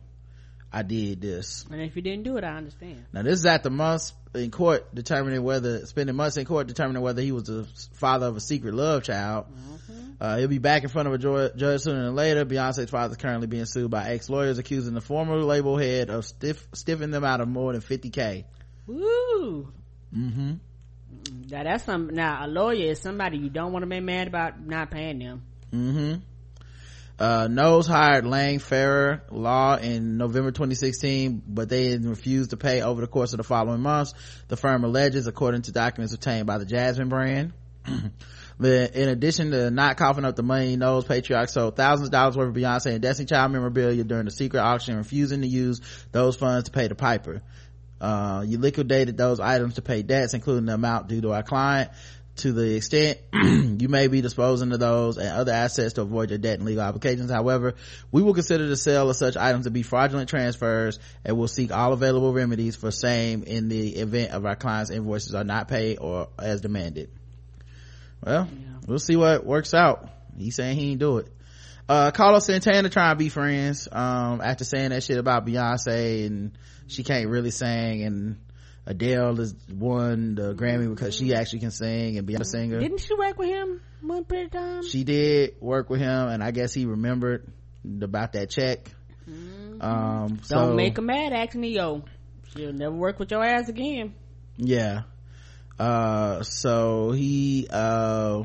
Speaker 2: I did this.
Speaker 3: And if you didn't do it, I understand.
Speaker 2: Now this is at the months in court determining whether, spending months in court determining whether he was the father of a secret love child. Mm-hmm. Uh, he'll be back in front of a judge sooner than later. Beyonce's father is currently being sued by ex-lawyers accusing the former label head of stiff, stiffing them out of more than 50k.
Speaker 3: Woo! Mm-hmm. Now that's some, now a lawyer is somebody you don't want to be mad about not paying them.
Speaker 2: Mm-hmm. Uh, Knowles hired Lang Farrar Law in November 2016, but they refused to pay over the course of the following months. The firm alleges, according to documents obtained by the Jasmine brand. in addition to not coughing up the money, Knowles Patriarch sold thousands of dollars worth of Beyonce and Destiny Child memorabilia during the secret auction, refusing to use those funds to pay the piper. Uh, you liquidated those items to pay debts, including the amount due to our client to the extent you may be disposing of those and other assets to avoid your debt and legal obligations. However, we will consider the sale of such items to be fraudulent transfers and will seek all available remedies for same in the event of our client's invoices are not paid or as demanded. Well, yeah. we'll see what works out. He's saying he didn't do it. Uh, Carlos Santana trying to be friends, um, after saying that shit about Beyonce and she can't really sing and Adele has won the Grammy because she actually can sing and be a singer.
Speaker 3: Didn't she work with him one period of time?
Speaker 2: She did work with him, and I guess he remembered about that check. Mm-hmm. Um, so,
Speaker 3: Don't make him mad, asking yo. She'll never work with your ass again.
Speaker 2: Yeah. Uh, so he uh,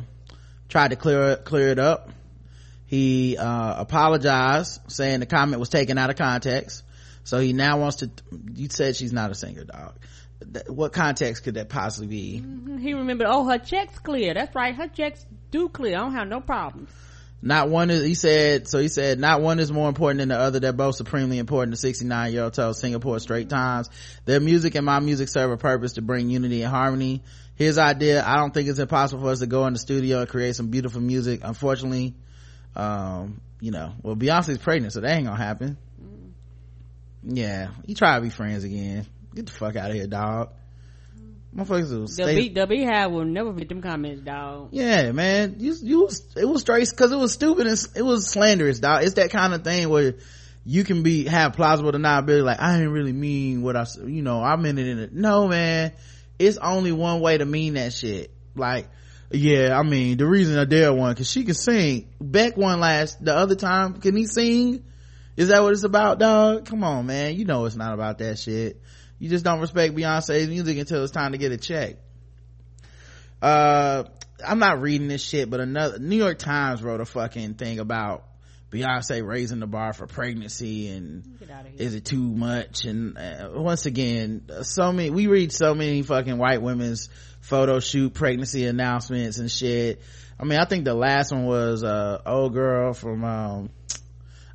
Speaker 2: tried to clear it, clear it up. He uh, apologized, saying the comment was taken out of context. So he now wants to. You said she's not a singer, dog what context could that possibly be?
Speaker 3: Mm-hmm. He remembered, oh, her checks clear. That's right. Her checks do clear. I don't have no problems.
Speaker 2: Not one is, he said, so he said, not one is more important than the other. They're both supremely important. The 69 year old told Singapore Straits Times. Their music and my music serve a purpose to bring unity and harmony. His idea, I don't think it's impossible for us to go in the studio and create some beautiful music. Unfortunately, um, you know, well, Beyonce's pregnant, so that ain't gonna happen. Mm. Yeah, he tried to be friends again get the fuck out of here dog motherfuckers will
Speaker 3: stay. The Beyhive will never fit them comments, dog.
Speaker 2: Yeah, man. You, you, it was straight, cause it was stupid and it was slanderous, dog. It's that kind of thing where you can be, have plausible deniability, like, I didn't really mean what I, you know, I meant it in it. No, man. It's only one way to mean that shit. Like, yeah, I mean, the reason Adele won, cause she can sing. Beck won last, the other time. Can he sing? Is that what it's about, dog? Come on, man. You know it's not about that shit you just don't respect beyonce's music until it's time to get a check. Uh i'm not reading this shit but another new york times wrote a fucking thing about beyonce raising the bar for pregnancy and is it too much? And uh, once again so many we read so many fucking white women's photo shoot pregnancy announcements and shit. I mean i think the last one was uh old girl from um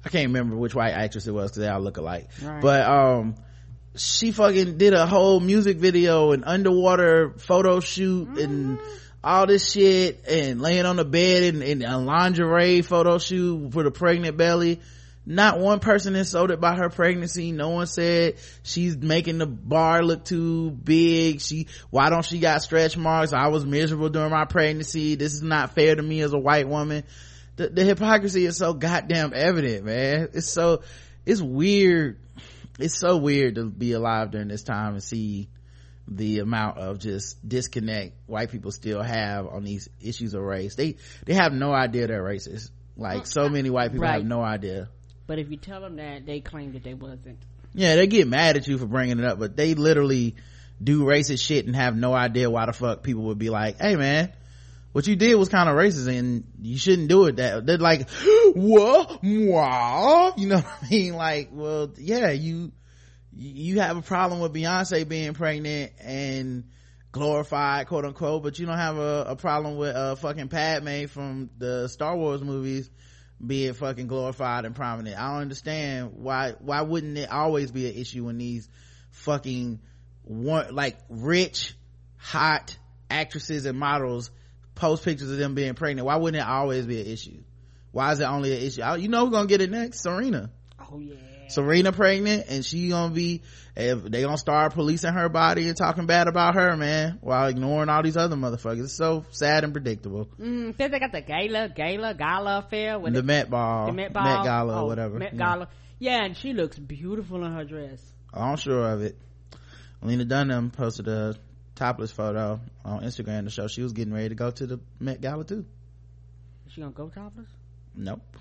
Speaker 2: i can't remember which white actress it was because they all look alike. Right. but um she fucking did a whole music video and underwater photo shoot mm-hmm. and all this shit and laying on the bed and, a lingerie photo shoot for the pregnant belly. Not one person insulted by her pregnancy. No one said she's making the bar look too big. She why don't she got stretch marks? I was miserable during my pregnancy. This is not fair to me as a white woman. The, the hypocrisy is so goddamn evident man. It's so it's weird it's so weird to be alive during this time and see the amount of just disconnect white people still have on these issues of race. They they have no idea they're racist. Like so many white people right. have no idea.
Speaker 3: But if you tell them that, they claim that they wasn't.
Speaker 2: Yeah, they get mad at you for bringing it up, but they literally do racist shit and have no idea why the fuck people would be like, "Hey, man." What you did was kind of racist and you shouldn't do it that, they're like, what? Wow. You know what I mean? Like, well, yeah, you, you have a problem with Beyonce being pregnant and glorified, quote unquote, but you don't have a, a problem with uh fucking Padme from the Star Wars movies being fucking glorified and prominent. I don't understand why why wouldn't it always be an issue when these fucking one like rich, hot actresses and models post pictures of them being pregnant why wouldn't it always be an issue why is it only an issue you know who's gonna get it next serena
Speaker 3: Oh yeah.
Speaker 2: serena pregnant and she gonna be if they gonna start policing her body and talking bad about her man while ignoring all these other motherfuckers it's so sad and predictable
Speaker 3: Mm, then they got the gala, gala, gala affair with
Speaker 2: the
Speaker 3: it-
Speaker 2: met ball
Speaker 3: the Met Ball,
Speaker 2: gala
Speaker 3: oh,
Speaker 2: or whatever
Speaker 3: Met
Speaker 2: Yeah.
Speaker 3: Gala. Yeah, and she looks beautiful in her dress.
Speaker 2: I'm sure of it. Lena Dunham posted a topless photo on Instagram to show she was getting ready to go to the Met Gala too.
Speaker 3: Is she gonna go topless?
Speaker 2: Nope.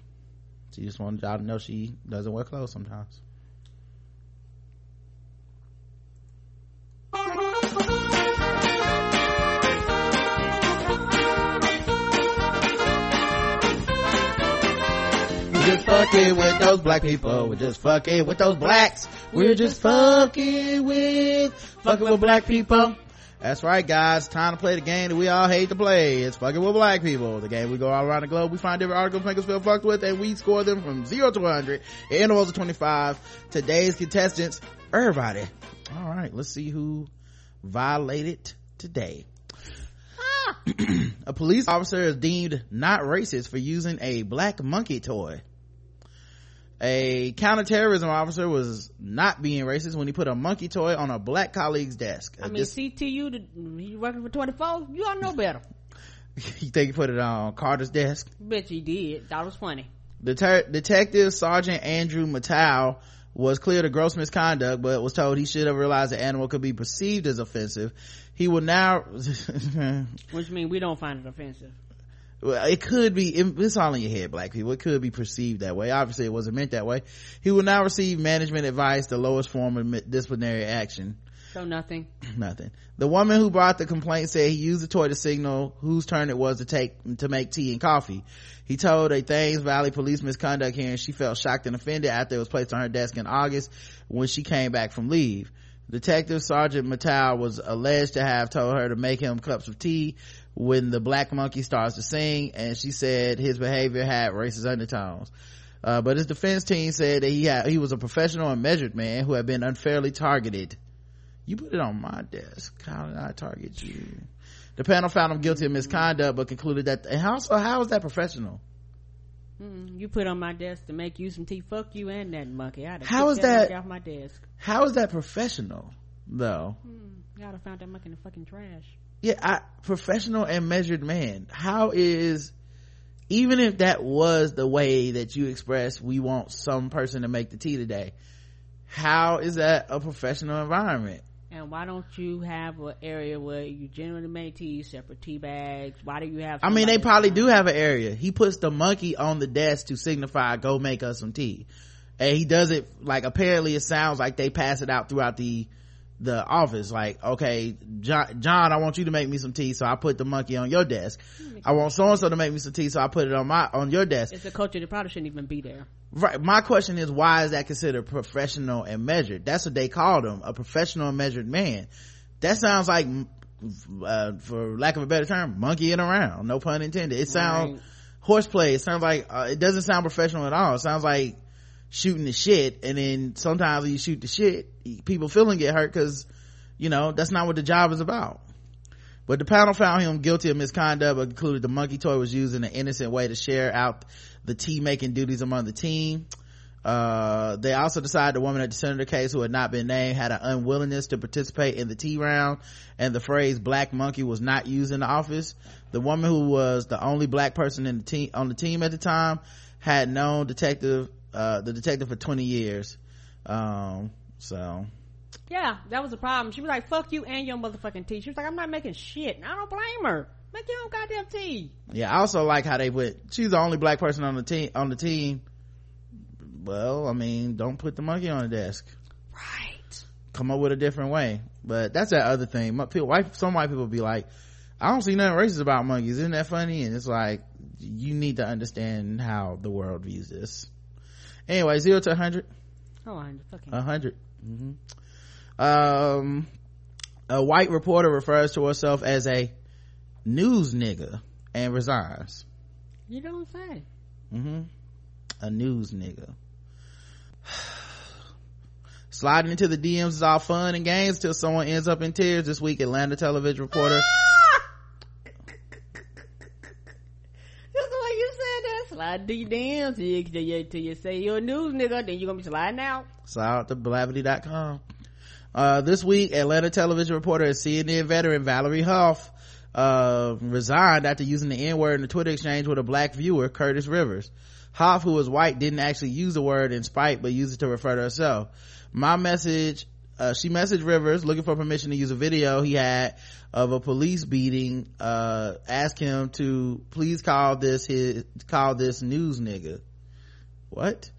Speaker 2: She just wanted y'all to know she doesn't wear clothes sometimes. We're just fucking with those black people. We're just fucking with those blacks. We're just fucking with, fucking with black people. That's right, guys. Time to play the game that we all hate to play. It's fucking with black people. The game we go all around the globe. We find different articles make us feel fucked with, and we score them from zero to 100 in intervals of 25. Today's contestants, everybody. All right, let's see who violated today. Ah. a police officer is deemed not racist for using a black monkey toy. A counterterrorism officer was not being racist when he put a monkey toy on a black colleague's desk.
Speaker 3: I mean,
Speaker 2: This-
Speaker 3: CTU, you working for 24? You all know better.
Speaker 2: you think he put it on Carter's desk?
Speaker 3: Bet you did. Thought it was funny.
Speaker 2: Det- Detective Sergeant Andrew Matau was cleared of gross misconduct, but was told he should have realized the animal could be perceived as offensive. He will now,
Speaker 3: Which means we don't find it offensive.
Speaker 2: It could be, it's all in your head, black people. It could be perceived that way. Obviously it wasn't meant that way. He will now receive management advice, the lowest form of disciplinary action.
Speaker 3: So nothing.
Speaker 2: Nothing. The woman who brought the complaint said he used the toy to signal whose turn it was to take to make tea and coffee. He told a Thames Valley police misconduct hearing she felt shocked and offended after it was placed on her desk in August when she came back from leave. Detective Sergeant Mattel was alleged to have told her to make him cups of tea when the black monkey starts to sing and she said his behavior had racist undertones. Uh, but his defense team said that he had, he was a professional and measured man who had been unfairly targeted you put it on my desk. How did I target you? The panel found him guilty of misconduct, but concluded that, and how, so how is that professional?
Speaker 3: Mm, you put on my desk to make you some tea. Fuck you and that monkey. I'd have
Speaker 2: How is that-
Speaker 3: monkey off my desk?
Speaker 2: How is that professional, though?
Speaker 3: Mm, have found that monkey in the fucking trash.
Speaker 2: Yeah, I, professional and measured man. How is, even if that was the way that you express, we want some person to make the tea today, how is that a professional environment?
Speaker 3: And why don't you have an area where you generally make tea, separate tea bags? Why do you have?
Speaker 2: I mean, they probably do have an area. He puts the monkey on the desk to signify, go make us some tea. And he does it, like, apparently it sounds like they pass it out throughout the, the office. Like, okay, John, John, I want you to make me some tea, so I put the monkey on your desk. I want so and so to make me some tea, so I put it on my, on your desk.
Speaker 3: It's a culture that probably shouldn't even be there.
Speaker 2: Right. My question is, why is that considered professional and measured? That's what they called him, a professional and measured man. That sounds like, uh, for lack of a better term, monkeying around. No pun intended. It sounds
Speaker 3: Right.
Speaker 2: horseplay. It sounds like, uh, it doesn't sound professional at all. It sounds like shooting the shit. And then sometimes you shoot the shit, people feeling get hurt because, you know, that's not what the job is about. But the panel found him guilty of misconduct, but concluded the monkey toy was used in an innocent way to share out the tea making duties among the team. Uh, they also decided the woman at the center of the case who had not been named had an unwillingness to participate in the tea round and the phrase black monkey was not used in the office. The woman who was the only black person in the team, on the team at the time had known detective, uh, the detective for 20 years. Um, so
Speaker 3: Yeah, that was the problem. She was like, "Fuck you and your motherfucking tea." She was like, "I'm not making shit." And I don't blame her. Make your own goddamn tea.
Speaker 2: yeah, I also like how they put, she's the only black person on the team, on the team. Well, I mean, don't put the monkey on the desk.
Speaker 3: Right.
Speaker 2: come up with a different way. But that's that other thing. My- People, white, some white people be like, I don't see nothing racist about monkeys. Isn't that funny? And it's like, you need to understand how the world views this. Anyway, zero to 100.
Speaker 3: Oh, I fucking.
Speaker 2: 100. hmm Um, a white reporter refers to herself as a news nigga and resigns.
Speaker 3: you don't say.
Speaker 2: hmm A news nigga. Sliding into the DMs is all fun and games till someone ends up in tears this week. Atlanta television reporter.
Speaker 3: Slide to your DMs till till you, you say you're a news nigga, then you're gonna be sliding out.
Speaker 2: Slide out to blavity.com. Uh, this week, Atlanta television reporter and CNN veteran Valerie Hoff, uh, resigned after using the N-word in a Twitter exchange with a black viewer, Curtis Rivers. Hoff, who was white, didn't actually use the word in spite, but used it to refer to herself. My message, uh, she messaged Rivers looking for permission to use a video he had of a police beating, uh, ask him to please call this his, call this news nigga. What?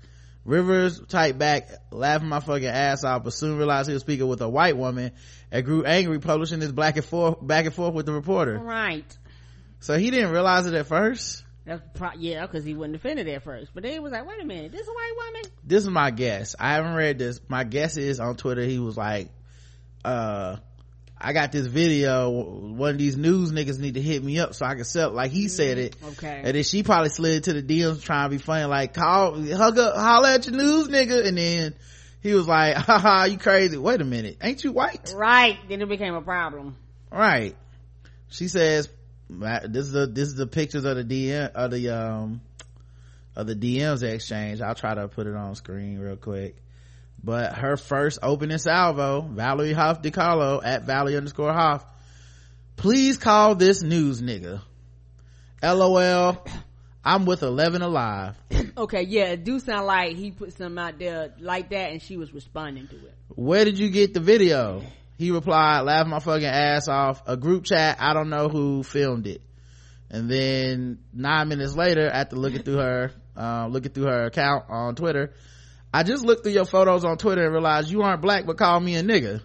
Speaker 2: Rivers typed back, laughing my fucking ass off, but soon realized he was speaking with a white woman and grew angry, publishing this back and forth, back and forth with the reporter.
Speaker 3: Right.
Speaker 2: So he didn't realize it at first.
Speaker 3: That's pro- yeah, because he wasn't offended at first, but then he was like, "Wait a minute, this is a white woman?"
Speaker 2: This is my guess. I haven't read this. My guess is on Twitter he was like, uh, I got this video. One of these news niggas need to hit me up so I can sell. Like he said it.
Speaker 3: Okay.
Speaker 2: And then she probably slid to the DMs trying to be funny, like call, hug up, holler at your news nigga. And then he was like, haha, you crazy. Wait a minute. Ain't you white?
Speaker 3: Right. Then it became a problem.
Speaker 2: Right. She says, this is the, this is the pictures of the DM, of the, um, of the DMs exchange. I'll try to put it on screen real quick. But her first opening salvo, Valerie Hoff DiCarlo at Valley underscore Hoff. Please call this news nigga. LOL. I'm with 11 alive.
Speaker 3: Okay, yeah, it do sound like he put something out there like that and she was responding to it.
Speaker 2: Where did you get the video? He replied, laughing my fucking ass off. A group chat. I don't know who filmed it. And then nine minutes later, after looking through her, uh, looking through her account on Twitter, I just looked through your photos on Twitter and realized you aren't black, but call me a nigga.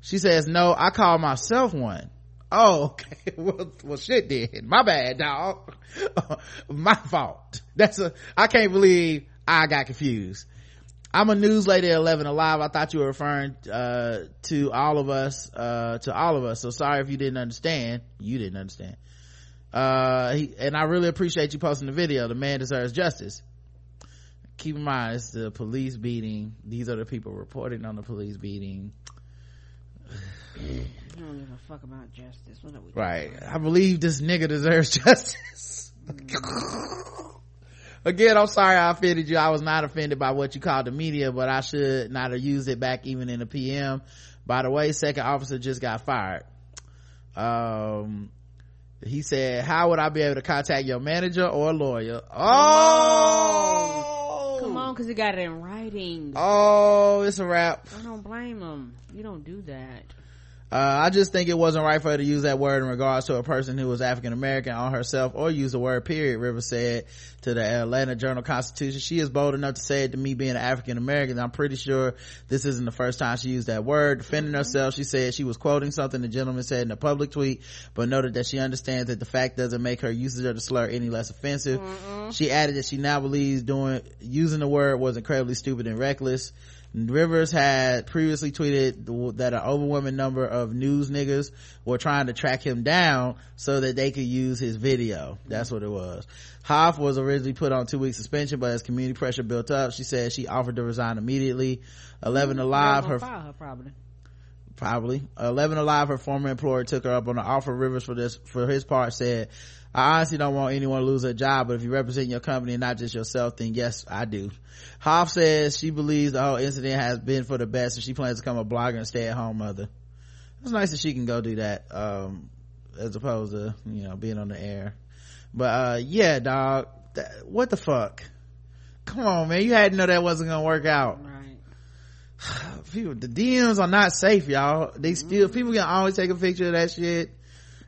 Speaker 2: She says, no, I call myself one. Oh, okay. Well, well, shit then. My bad, dog. My fault. That's a, I can't believe I got confused. I'm a news lady at 11 alive. I thought you were referring, uh, to all of us, uh, to all of us. So sorry if you didn't understand. You didn't understand. Uh, he, and I really appreciate you posting the video. The man deserves justice. Keep in mind, it's the police beating. These are the people reporting on the police beating.
Speaker 3: I don't give a fuck about justice. What are we
Speaker 2: Right. I believe this nigga deserves justice. Again, I'm sorry I offended you. I was not offended by what you called the media, but I should not have used it back even in the PM. By the way, second officer just got fired. Um, he said, how would I be able to contact your manager or lawyer? Oh!
Speaker 3: Come on, because he got it in writing.
Speaker 2: Oh, it's a wrap.
Speaker 3: I don't blame him. You don't do that.
Speaker 2: Uh, I just think it wasn't right for her to use that word in regards to a person who was African American on herself or use the word period, Rivers said to the Atlanta Journal Constitution. She is bold enough to say it to me being an African American. I'm pretty sure this isn't the first time she used that word. Defending herself, she said she was quoting something the gentleman said in a public tweet, but noted that she understands that the fact doesn't make her usage of the slur any less offensive. She added that she now believes doing, using the word was incredibly stupid and reckless. Rivers had previously tweeted that an overwhelming number of news niggas were trying to track him down so that they could use his video. That's what it was. Hoff was originally put on two week suspension, but as community pressure built up, she said she offered to resign immediately. 11 Alive, her,
Speaker 3: her probably.
Speaker 2: probably 11 alive her former employer took her up on the offer rivers for this for his part said i honestly don't want anyone to lose their job but if you represent your company and not just yourself then yes i do. Hoff says she believes the whole incident has been for the best and she plans to become a blogger and stay-at-home mother. It's nice that she can go do that um as opposed to you know being on the air. But uh yeah dog that, what the fuck? Come on man. You had to know that wasn't gonna work out.
Speaker 3: Right.
Speaker 2: people, the DMs are not safe, y'all. They still, people can always take a picture of that shit.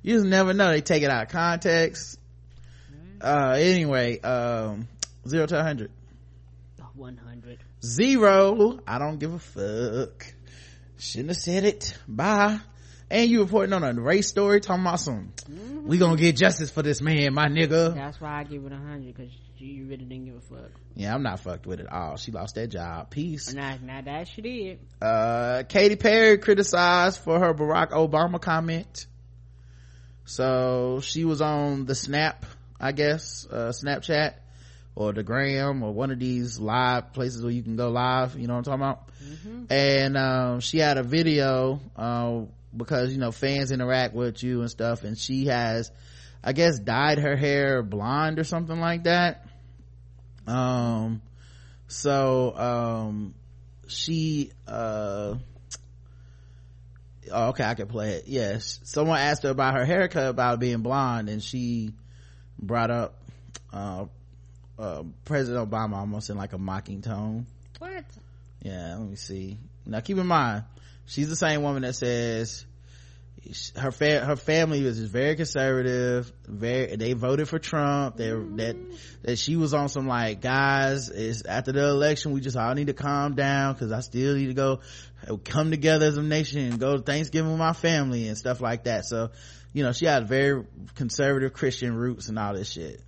Speaker 2: You just never know. They take it out of context. Uh, anyway, um, zero to a hundred.
Speaker 3: 100.
Speaker 2: Zero. I don't give a fuck. Shouldn't have said it. Bye. And you reporting on a race story talking about some, we gonna get justice for this man, my nigga.
Speaker 3: That's why I give it a 100 because you really didn't give a fuck.
Speaker 2: Yeah, I'm not fucked with it all. She lost that job. Peace.
Speaker 3: Now, now that she did.
Speaker 2: uh Katy Perry criticized for her Barack Obama comment. So she was on the Snap, I guess, uh Snapchat or the Gram or one of these live places where you can go live, you know what I'm talking about? And um she had a video uh because you know fans interact with you and stuff and she has I guess dyed her hair blonde or something like that um so um she uh oh, okay i can play it. Yes. Someone asked her about her haircut about being blonde and she brought up uh, uh president obama almost in like a mocking tone.
Speaker 3: What?
Speaker 2: yeah let me see. Now keep in mind she's the same woman that says her fa- her family was very conservative very they voted for trump they that that she was on some like guys is after the election we just all need to calm down because i still need to go uh, come together as a nation and go to thanksgiving with my family and stuff like that. So you know she had very conservative christian roots and all this shit.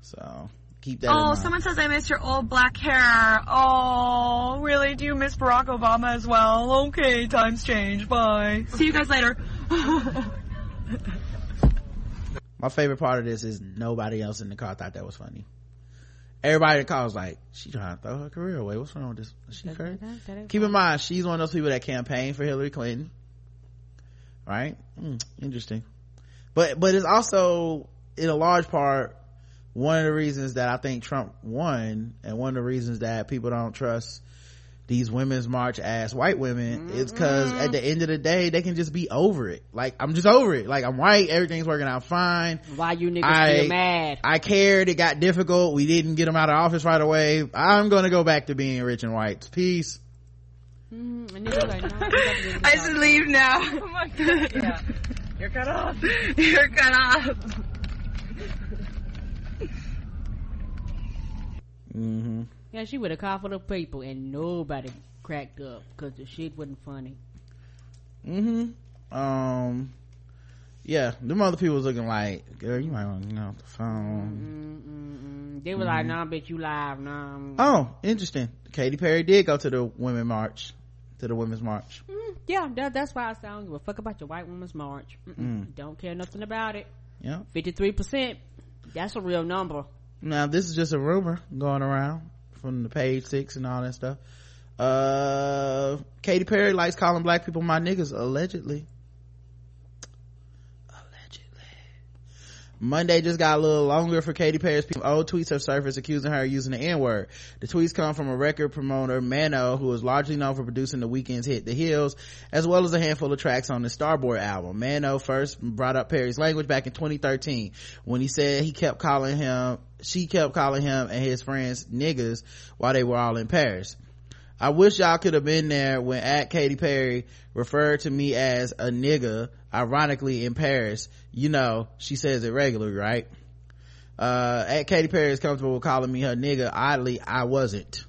Speaker 2: So keep that in
Speaker 6: Oh,
Speaker 2: mind.
Speaker 6: someone says I miss your old black hair. Oh, really? Do you miss Barack Obama as well? Okay, times change. Bye. See you guys later.
Speaker 2: My favorite part of this is nobody else in the car thought that was funny. Everybody in the car was like, she trying to throw her career away. What's wrong with this? Is she crazy? Keep in mind, she's one of those people that campaigned for Hillary Clinton. Right? Hmm, interesting. But, but it's also, in a large part, one of the reasons that I think Trump won, and one of the reasons that people don't trust these women's march ass white women is because at the end of the day they can just be over it like i'm just over it like i'm white everything's working out fine
Speaker 3: Why you niggas
Speaker 2: I-
Speaker 3: still mad?
Speaker 2: i cared it got difficult we didn't get them out of office right away i'm gonna go back to being rich and white peace
Speaker 3: Mm, and niggas like, nah, to
Speaker 6: I
Speaker 3: this
Speaker 6: should leave now. Oh my god. Yeah. You're cut off. You're cut off.
Speaker 2: Mm-hmm
Speaker 3: Yeah, she would have called for the people and nobody cracked up because the shit wasn't funny.
Speaker 2: mm-hmm um yeah them other people was looking like girl you might want to get off the phone
Speaker 3: Mm-mm-mm. They were like, nah, bitch, you live, nah.
Speaker 2: oh interesting katy perry did go to the women march to the women's march
Speaker 3: Mm, yeah, that, that's why I said I don't give a fuck about your white woman's march.
Speaker 2: Mm.
Speaker 3: Don't care nothing about it.
Speaker 2: yeah
Speaker 3: 53%. That's a real number.
Speaker 2: Now this is just a rumor going around from the page six and all that stuff uh Katy Perry likes calling black people my niggas allegedly allegedly Monday just got a little longer for Katy Perry's people. Old tweets have surfaced accusing her of using the N-word. The tweets come from a record promoter, Mano, who is largely known for producing the Weeknd's hit The Hills, as well as a handful of tracks on the Starboy album. Mano first brought up Perry's language back in 2013 when he said he kept calling him, she kept calling him and his friends niggas while they were all in Paris. I wish y'all could have been there when at Katy Perry referred to me as a nigga, ironically in Paris. You know, she says it regularly, right? Uh, at Katy Perry is comfortable with calling me her nigga. Oddly, I wasn't.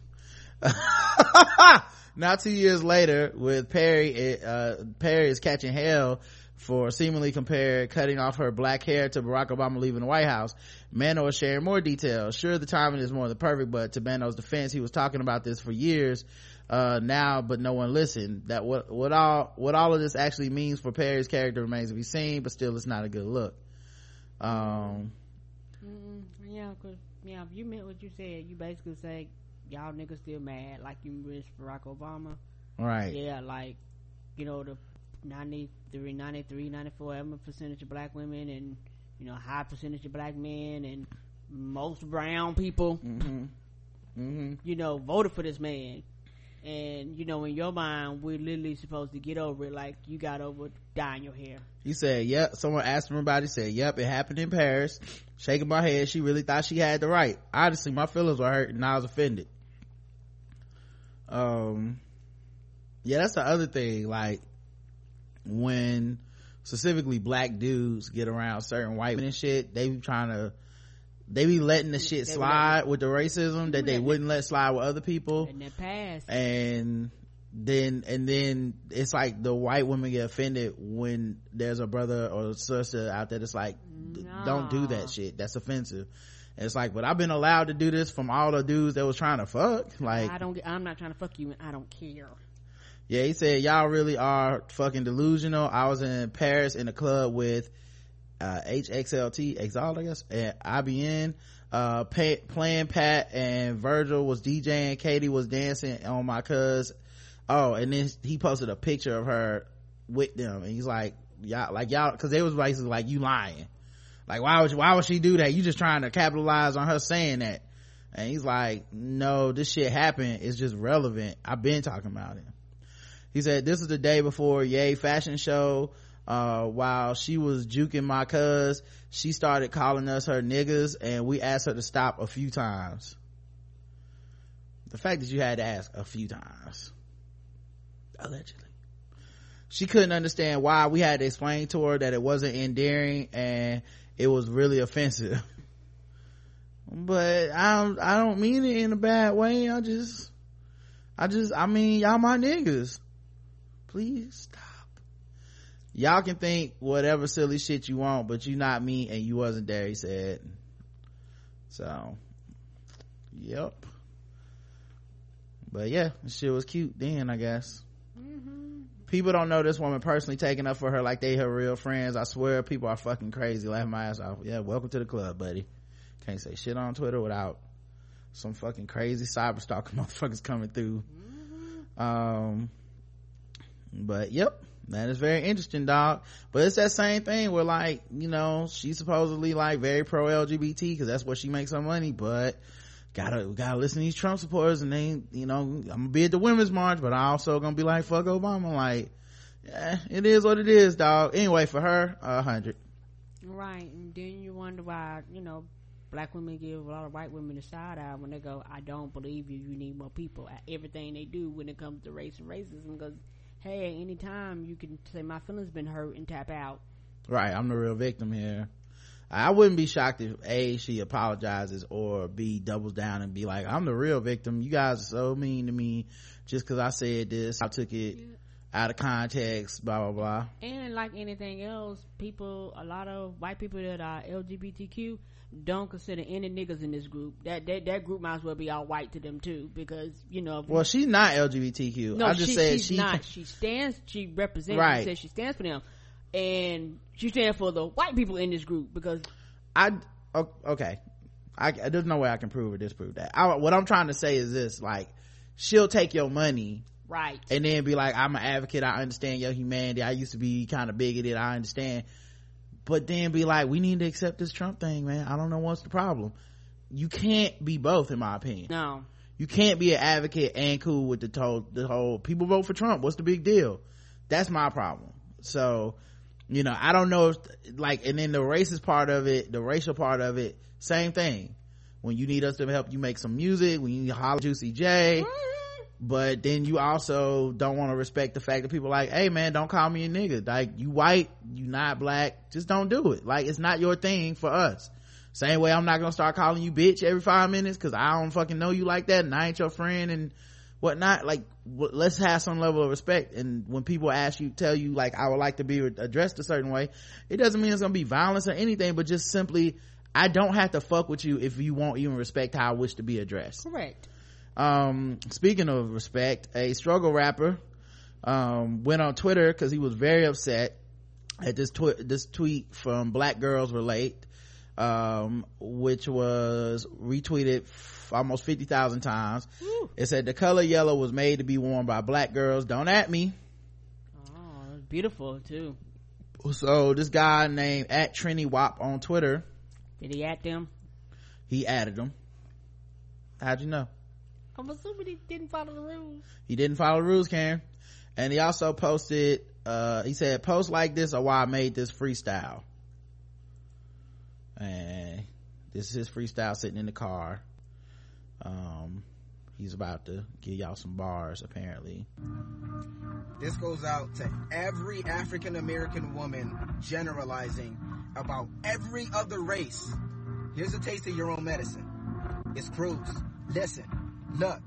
Speaker 2: now two years later with Perry, uh, Perry is catching hell for seemingly compared cutting off her black hair to Barack Obama leaving the White House. Mano is sharing more details. Sure, the timing is more than perfect, but to Mano's defense, he was talking about this for years, uh, now, but no one listened. That what, what all, what all of this actually means for Perry's character remains to be seen, but still it's not a good look. Um,
Speaker 3: Mm, yeah, cause, yeah, if you meant what you said, you basically say, y'all niggas still mad, like you wish Barack Obama.
Speaker 2: right.
Speaker 3: Yeah, like, you know, the 93, 93, 94 ever percentage of black women and, you know, high percentage of black men and most brown people,
Speaker 2: Mm-hmm. Mm-hmm.
Speaker 3: you know, voted for this man. And, you know, in your mind, we're literally supposed to get over it like you got over dyeing your hair.
Speaker 2: He said, yep. Someone asked him about it. Said, yep, it happened in Paris. Shaking my head. She really thought she had the right. Honestly, my feelings were hurt and I was offended. Um, yeah, that's the other thing. Like, when specifically black dudes get around certain white men and shit, they be trying to, they be letting the shit
Speaker 3: They
Speaker 2: slide with the racism that they wouldn't let slide with other people
Speaker 3: And that passed.
Speaker 2: and then and then it's like the white women get offended when there's a brother or sister out there that's like "D- don't do that shit that's offensive and it's like but i've been allowed to do this from all the dudes that was trying to fuck like
Speaker 3: I don't. get- I'm not trying to fuck you, and I don't care.
Speaker 2: Yeah he said y'all really are fucking delusional. I was in paris in a club with uh hxlt exalt i guess and ibn uh Plain Pat and virgil was djing Katy was dancing on my cuz oh and then he posted a picture of her with them and he's like y'all like y'all because they was basically like you lying. Like why would why would she do that? You just trying to capitalize on her saying that. And he's like no this shit happened. It's just relevant. I've been talking about it he said this is the day before yay fashion show uh, while she was juking my cuz she started calling us her niggas and we asked her to stop a few times. The fact that you had to ask a few times. Allegedly. She couldn't understand why we had to explain to her that it wasn't endearing and it was really offensive. But i don't i don't mean it in a bad way. I just i just i mean y'all my niggas please stop. Y'all can think whatever silly shit you want but you not me and you wasn't there he said. So yep. But yeah shit was cute then i guess. People don't know this woman personally taking up for her like they her real friends. I swear people are fucking crazy laughing my ass off. Yeah welcome to the club buddy. Can't say shit on twitter without some fucking crazy cyber stalker motherfuckers coming through. Um but yep that is very interesting dog but it's that same thing where like you know she's supposedly like very pro lgbt because that's where she makes her money but gotta gotta listen to these trump supporters and they you know i'm gonna be at the women's march but i also gonna be like fuck obama like yeah it is what it is dog anyway for her a hundred
Speaker 3: Right, and then you wonder why you know black women give a lot of white women a side eye when they go, "I don't believe you. You need more people." At everything they do when it comes to race and racism, because hey, anytime you can say my feelings been hurt and tap out.
Speaker 2: right i'm the real victim here. I wouldn't be shocked if a she apologizes or b doubles down and be like i'm the real victim. You guys are so mean to me. Just because i said this i took it out of context blah blah blah.
Speaker 3: And like anything else, people, a lot of white people that are LGBTQ don't consider any niggas in this group. That that that group might as well be all white to them too, because you know.
Speaker 2: well she's not lgbtq
Speaker 3: no,
Speaker 2: i just
Speaker 3: she,
Speaker 2: said
Speaker 3: she's
Speaker 2: she
Speaker 3: not. She stands. She represents.
Speaker 2: Right.
Speaker 3: She says she stands for them, and she stands for the white people in this group because
Speaker 2: I okay. I there's no way I can prove or disprove that. I, what I'm trying to say is this: like, she'll take your money
Speaker 3: right.
Speaker 2: and then be like, "I'm an advocate. I understand your humanity. I used to be kind of bigoted. I understand." But then be like, "We need to accept this Trump thing, man. I don't know what's the problem." You can't be both, in my opinion.
Speaker 3: No.
Speaker 2: You can't be an advocate and cool with the whole the whole people vote for Trump. What's the big deal? That's my problem. So, you know, I don't know if like and then the racist part of it, the racial part of it, same thing. When you need us to help you make some music, when you need holler Juicy J, mm-hmm. But then you also don't want to respect the fact that people like, hey man, don't call me a nigga. Like you white, you not black, just don't do it. Like it's not your thing for us. Same way I'm not gonna start calling you bitch every five minutes because I don't fucking know you like that and I ain't your friend and whatnot. Like w- let's have some level of respect. And when people ask you, tell you like I would like to be addressed a certain way, it doesn't mean it's gonna be violence or anything, but just simply I don't have to fuck with you if you won't even respect how I wish to be addressed
Speaker 3: Correct.
Speaker 2: Um speaking of respect a struggle rapper um went on twitter because he was very upset at this twi- this tweet from black girls relate um which was retweeted f- almost 50,000 times. It said the color yellow was made to be worn by black girls. Don't at me.
Speaker 3: Oh, beautiful too.
Speaker 2: so this guy named at trini wop on twitter
Speaker 3: Did he at them?
Speaker 2: he added them how'd you know
Speaker 3: I'm assuming he didn't follow the rules.
Speaker 2: he didn't follow the rules Cam. and he also posted uh he said posts like this are why i made this freestyle and this is his freestyle sitting in the car um he's about to give y'all some bars apparently
Speaker 4: This goes out to every African American woman generalizing about every other race. Here's a taste of your own medicine. It's Cruz. Listen, look,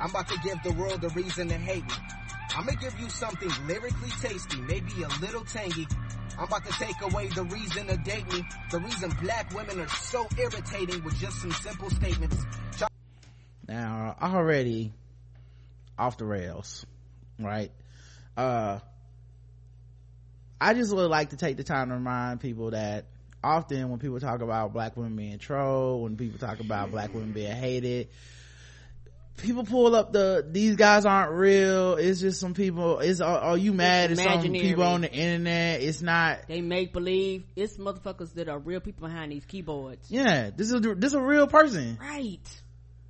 Speaker 4: I'm about to give the world a reason to hate me. I'm gonna give you something lyrically tasty, maybe a little tangy. I'm about to take away the reason to date me. The reason black women are so irritating with just some simple statements.
Speaker 2: now already off the rails right uh i just would like to take the time to remind people that often when people talk about black women being trolled when people talk about black women being hated people pull up the these guys aren't real. It's just some people it's are, are you mad at some people on the internet? It's not.
Speaker 3: They make believe. It's motherfuckers that are real people behind these keyboards.
Speaker 2: yeah this is this is a real person.
Speaker 3: Right.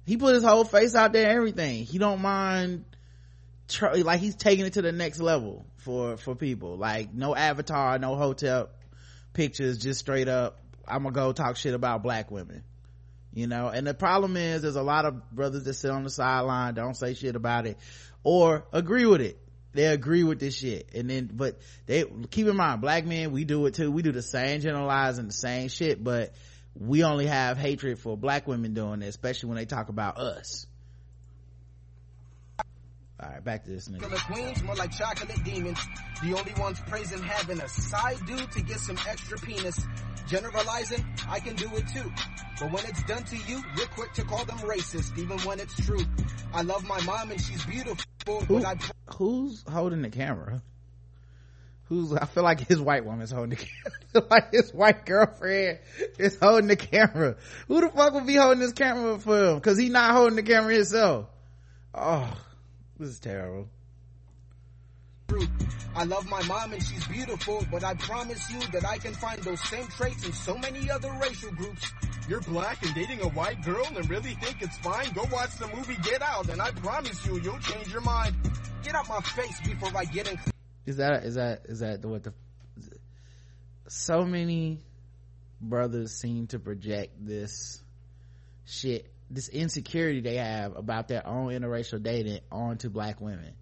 Speaker 2: he put his whole face out there everything. He don't mind tr- like he's taking it to the next level for for people. Like no avatar no hotel pictures just straight up i'm gonna go talk shit about black women you know and the problem is there's a lot of brothers that sit on the sideline don't say shit about it or agree with it they agree with this shit and then but they keep in mind black men we do it too we do the same generalizing the same shit but we only have hatred for black women doing it especially when they talk about us all right, back to this nigga.
Speaker 4: Killer queens, more like chocolate demons. The only ones praising having a side dude to get some extra penis. Generalizing, I can do it too. But when it's done to you, you're quick to call them racist, even when it's true. I love my mom and she's beautiful,
Speaker 2: Who,
Speaker 4: but I
Speaker 2: who's holding the camera? Who's, I feel like his white woman's holding the camera. I feel like his white girlfriend is holding the camera. Who the fuck would be holding this camera for him? Cause he not holding the camera himself. Oh, this is terrible.
Speaker 4: I love my mom and she's beautiful, but I promise you that I can find those same traits in so many other racial groups. You're black and dating a white girl and really think it's fine? Go watch the movie Get Out and I promise you, you'll change your mind. Get out my face before I get in
Speaker 2: Is that, is that, is that what the, so many brothers seem to project this shit, this insecurity they have about their own interracial dating onto black women.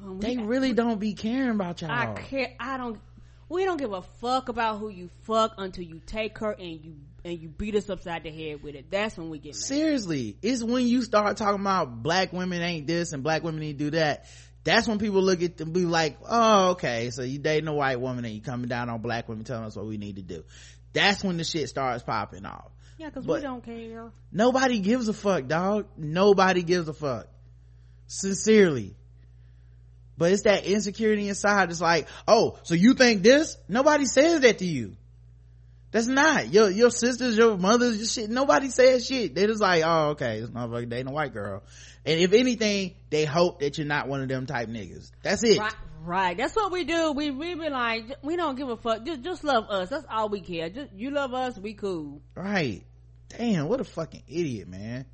Speaker 3: When we-
Speaker 2: They really don't be caring about y'all.
Speaker 3: I care. I don't. We don't give a fuck about who you fuck until you take her and you and you beat us upside the head with it. That's when we get mad.
Speaker 2: Seriously, it's when you start talking about black women ain't this and black women need to do that. That's when people look at them be like, oh, okay, so you dating a white woman and you coming down on black women telling us what we need to do. That's when the shit starts popping off.
Speaker 3: Yeah, because we don't care.
Speaker 2: Nobody gives a fuck, dog. Nobody gives a fuck. Sincerely. But it's that insecurity inside. It's like, oh, so you think this? Nobody says that to you. That's not your your sisters, your mothers, your shit. Nobody says shit. They just like, oh, okay, this motherfucker dating a white girl. And if anything, they hope that you're not one of them type niggas. That's it.
Speaker 3: Right, right. That's what we do. We we be like, we don't give a fuck. Just just love us. That's all we care. Just you love us, we cool.
Speaker 2: Right. Damn, what a fucking idiot, man.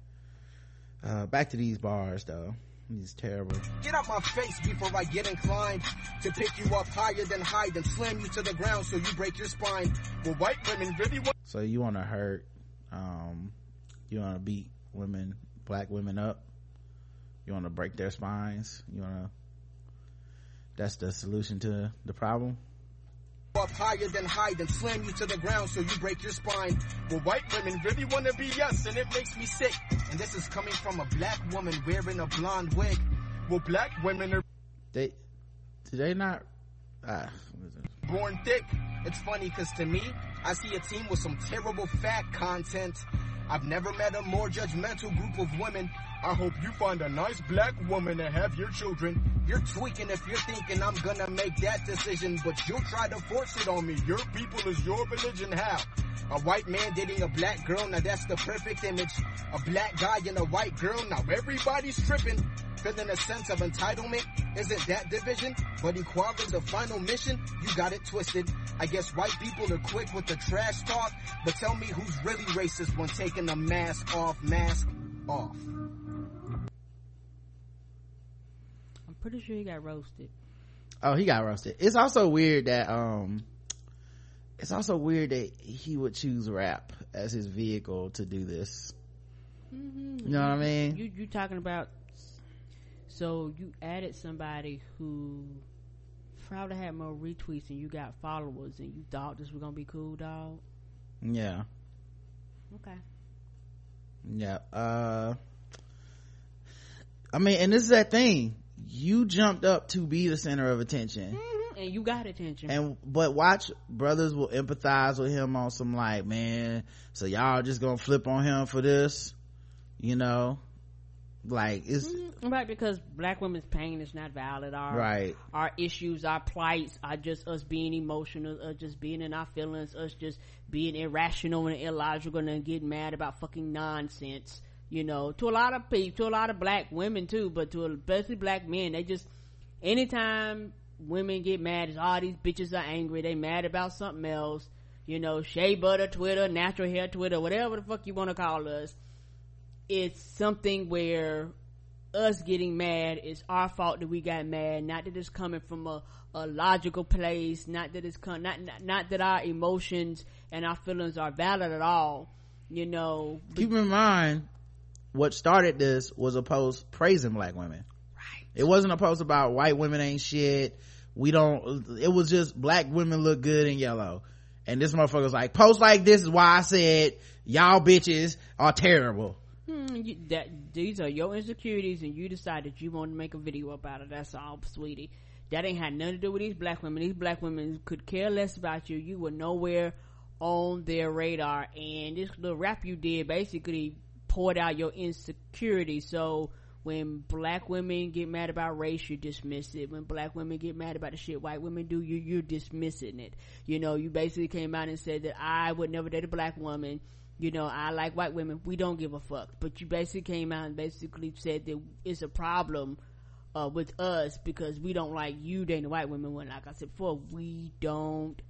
Speaker 2: Uh, back to these bars though. He's terrible.
Speaker 4: Get out my face before I get inclined to pick you up higher than hide and slam you to the ground so you break your spine. Well, white women really want
Speaker 2: So you want to hurt, um, you want to beat women, black women up. You want to break their spines. You want to. That's the solution to the problem.
Speaker 4: Up higher than hide and slam you to the ground so you break your spine. Well, white women really want to be us and it makes me sick. And this is coming from a black woman wearing a blonde wig. Well, black women are
Speaker 2: They, do they not? Ah,
Speaker 4: born thick. It's funny because to me, I see a team with some terrible fat content. I've never met a more judgmental group of women. I hope you find a nice black woman and have your children. You're tweaking if you're thinking I'm gonna make that decision, but you'll try to force it on me. Your people is your religion. How? A white man dating a black girl, now that's the perfect image. A black guy and a white girl, now everybody's tripping. Feeling a sense of entitlement, isn't that division? But equality the final mission, you got it twisted. I guess white people are quick with the trash talk, but tell me who's really racist when taking the mask off, mask off.
Speaker 3: Pretty sure he got roasted.
Speaker 2: Oh, he got roasted. It's also weird that um, it's also weird that he would choose rap as his vehicle to do this.
Speaker 3: Mm-hmm.
Speaker 2: You know what I mean?
Speaker 3: You you talking about? So you added somebody who probably had more retweets and you got followers and you thought this was gonna be cool, dog.
Speaker 2: Yeah,
Speaker 3: Okay.
Speaker 2: yeah. Uh, I mean, and this is that thing. You jumped up to be the center of attention.
Speaker 3: Mm-hmm. And you got attention.
Speaker 2: and but watch brothers will empathize with him on some like man so y'all just gonna flip on him for this you know like it's
Speaker 3: Mhm. right because black women's pain is not valid. Our
Speaker 2: right
Speaker 3: our issues, our plights are just us being emotional, us just being in our feelings, us just being irrational and illogical and getting mad about fucking nonsense. You know, to a lot of people, to a lot of black women too, but to especially black men, they just anytime women get mad, it's all these bitches are angry. They mad about something else. You know, shea butter Twitter, natural hair Twitter, whatever the fuck you want to call us. it's something where us getting mad is our fault that we got mad, not that it's coming from a, a logical place, not that it's come, not, not, not that our emotions and our feelings are valid at all, you know.
Speaker 2: Keep in mind, what started this was a post praising black women. Right. It wasn't a post about white women ain't shit. We don't, it was just black women look good in yellow. And this motherfucker's like, post like this is why I said y'all bitches are terrible.
Speaker 3: Hmm, you, that these are your insecurities, and you decided you want to make a video about it. That's all, sweetie. That ain't had nothing to do with these black women. These black women could care less about you. You were nowhere on their radar, and this little rap you did basically poured out your insecurity. So when black women get mad about race, you dismiss it. When black women get mad about the shit white women do, you you're dismissing it. You know, you basically came out and said that I would never date a black woman you know, I like white women. We don't give a fuck. But you basically came out and basically said that it's a problem uh, with us because we don't like you dating white women. When, like I said before, we don't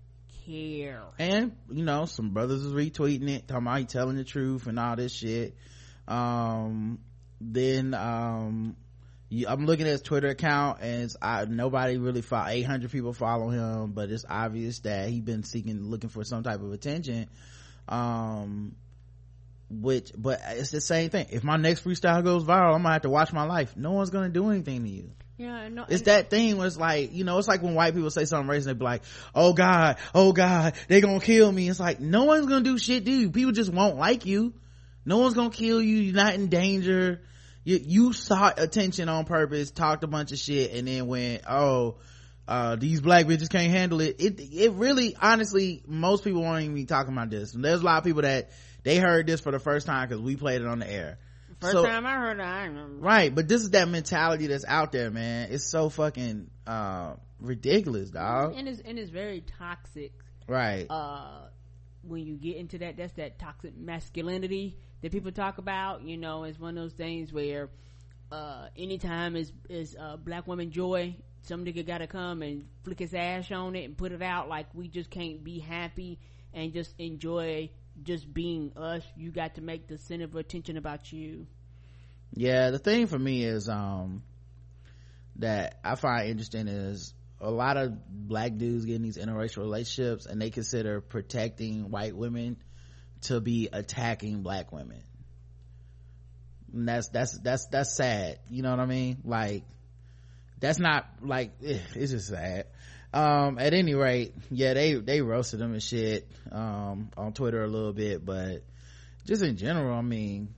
Speaker 3: care.
Speaker 2: And you know, some brothers is retweeting it, talking about telling the truth and all this shit. Um, then um, I'm looking at his Twitter account and I, nobody really follow, 800 people follow him, but it's obvious that he's been seeking, looking for some type of attention. Um, which but it's the same thing if my next freestyle goes viral i'm gonna have to watch my life no one's gonna do anything to you
Speaker 3: yeah, no,
Speaker 2: it's that thing where it's like, you know, it's like when white people say something racist, they be like, oh God, oh God, they gonna kill me. It's like, no one's gonna do shit to you. People just won't like you. No one's gonna kill you. You're not in danger. You, you sought attention on purpose, talked a bunch of shit, and then went, oh, uh, these black bitches can't handle it. It, it really, honestly, most people won't even be talking about this. And there's a lot of people that, they heard this for the first time because we played it on the air
Speaker 3: first so, time i heard it i remember.
Speaker 2: Right but this is that mentality that's out there man. It's so fucking uh, ridiculous dog
Speaker 3: and it's and it's very toxic
Speaker 2: right.
Speaker 3: uh when you get into that that's that toxic masculinity that people talk about you know it's one of those things where uh anytime is is uh black woman joy some nigga gotta come and flick his ass on it and put it out like we just can't be happy and just enjoy just being us you got to make the center of attention about you.
Speaker 2: Yeah the thing for me is um that i find interesting is a lot of black dudes getting these interracial relationships and they consider protecting white women to be attacking black women. And that's that's that's that's sad. You know what i mean? Like that's not like it's just sad um at any rate yeah they they roasted him and shit um on twitter a little bit but just in general i mean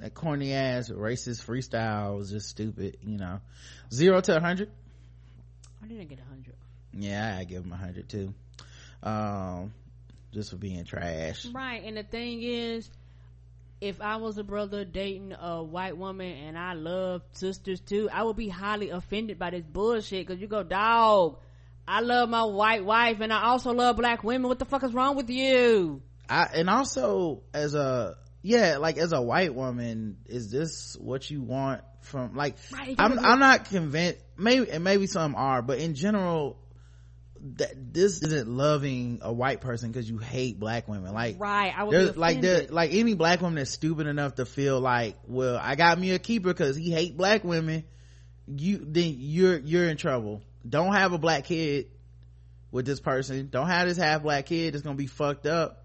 Speaker 2: that corny ass racist freestyle was just stupid you know. Zero to a hundred?
Speaker 3: I didn't get a hundred.
Speaker 2: Yeah i give him a hundred too. Um just for being trash.
Speaker 3: Right and the thing is if I was a brother dating a white woman and I love sisters too, I would be highly offended by this bullshit. Cause you go, dog, I love my white wife and I also love black women. What the fuck is wrong with you?
Speaker 2: I, and also as a, yeah, like as a white woman, is this what you want from, like, right, I'm, I'm not convinced, maybe, and maybe some are, but in general, that this isn't loving a white person because you hate black women. Like
Speaker 3: right I would
Speaker 2: like there like any black woman that's stupid enough to feel like well i got me a keeper because he hate black women you then you're you're in trouble. Don't have a black kid with this person. Don't have this half black kid that's gonna be fucked up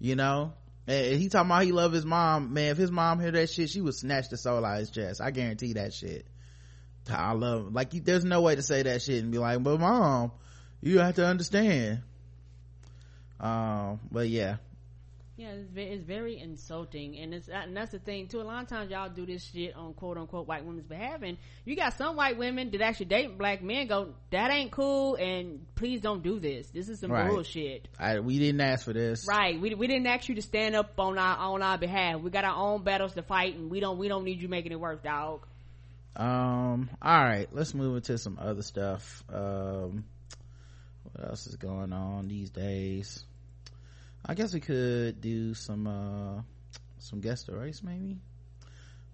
Speaker 2: you know? And he talking about he love his mom. Man if his mom hear that shit she would snatch the soul out of his chest. I guarantee that shit. I love him. like there's no way to say that shit and be like but mom you have to understand. Um but yeah.
Speaker 3: Yeah it's very, it's very insulting and it's and that's the thing too. A lot of times y'all do this shit on quote unquote white women's behalf and you got some white women that actually date black men go that ain't cool and please don't do this. This is some right. bullshit.
Speaker 2: I, we didn't ask for this.
Speaker 3: Right. We, we didn't ask you to stand up on our on our behalf. We got our own battles to fight and we don't we don't need you making it work dog.
Speaker 2: Um all right. Let's move into some other stuff. Um what else is going on these days? I guess we could do some uh some guest race maybe?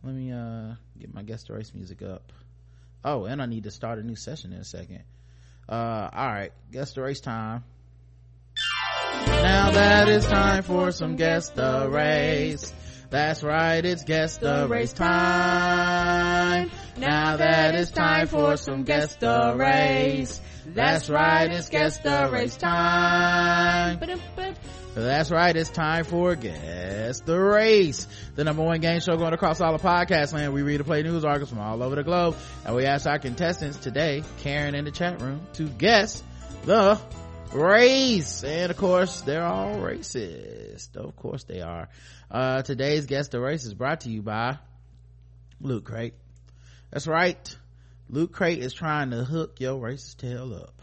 Speaker 2: Let me uh get my guest race music up. Oh and i need to start a new session in a second. Uh all right guest race time. Now that it's time for some guest race That's right, it's guest race time. Now that it's time for some guess the race. That's right, it's guess the race time. That's right, it's time for Guess the Race. The number one game show going across all the podcast land. We read and play news articles from all over the globe. And we ask our contestants today, Karen in the chat room, to guess the race. And of course, they're all racist. Of course they are. Uh, today's Guess the Race is brought to you by Loot Crate. That's right. Loot Crate is trying to hook your racist tail up.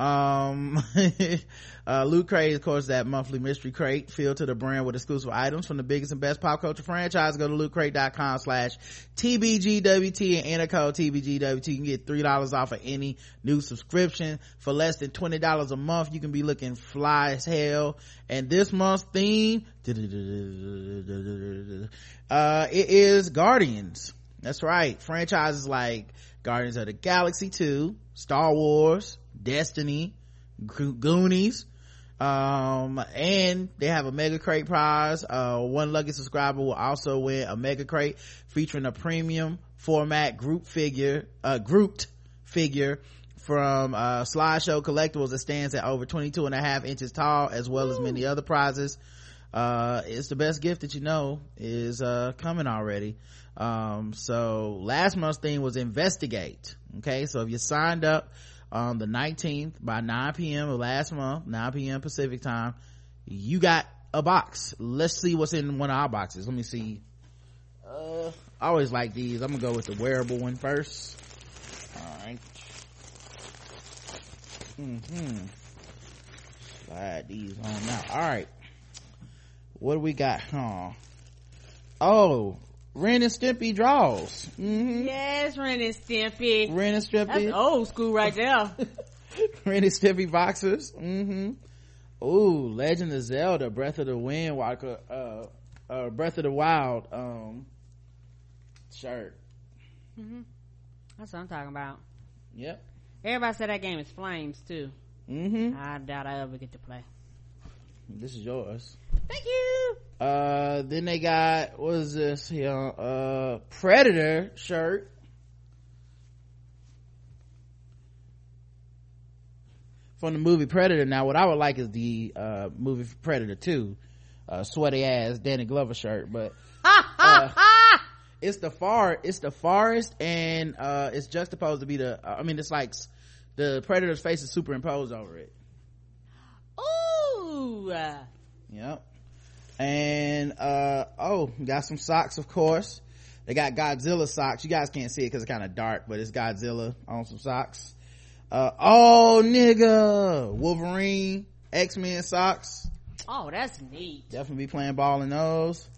Speaker 2: Um, uh, Loot Crate, of course, that monthly mystery crate filled to the brim with exclusive items from the biggest and best pop culture franchise. Go to lootcrate.com slash TBGWT and enter code TBGWT. You can get $3 off of any new subscription for less than $20 a month. You can be looking fly as hell. And this month's theme, uh, it is Guardians. That's right. Franchises like Guardians of the Galaxy 2, Star Wars, Destiny, Goonies, um, and they have a mega crate prize. Uh, one lucky subscriber will also win a mega crate featuring a premium format group figure, uh, grouped figure from uh, slideshow collectibles that stands at over 22 and a half inches tall as well as many other prizes uh, it's the best gift that you know is uh, coming already um, so last month's theme was investigate okay so if you signed up on the 19th by 9 p.m. of last month, 9 p.m. Pacific time. You got a box. Let's see what's in one of our boxes. Let me see. Uh, I always like these. I'm gonna go with the wearable one first. Alright. Mm-hmm. Slide these on now. Alright. What do we got? Huh? Oh, Ren and Stimpy draws. Mm-hmm.
Speaker 3: Yes, Ren and Stimpy.
Speaker 2: Ren and Stimpy.
Speaker 3: That's old school right there.
Speaker 2: Ren and Stimpy boxers. Mm-hmm. Ooh, Legend of Zelda, Breath of the Wind, Walker, uh, uh, Breath of the Wild, um, shirt.
Speaker 3: Mm-hmm. That's what I'm talking about.
Speaker 2: Yep.
Speaker 3: Everybody said that game is flames too.
Speaker 2: Mm-hmm.
Speaker 3: I doubt I ever get to play.
Speaker 2: This is yours.
Speaker 3: Thank you.
Speaker 2: Uh, then they got, what is this here? Uh, Predator shirt. From the movie Predator. Now, what I would like is the, uh, movie Predator 2. Uh, sweaty ass Danny Glover shirt, but, uh, it's the far, it's the forest and, uh, it's supposed to be the, I mean, it's like the Predator's face is superimposed over it.
Speaker 3: Ooh.
Speaker 2: Yep. And, uh, oh, got some socks, of course. They got Godzilla socks. You guys can't see it because it's kind of dark, but it's Godzilla on some socks. Uh, oh, nigga. Wolverine, X-Men socks.
Speaker 3: Oh, that's neat.
Speaker 2: Definitely be playing ball in those.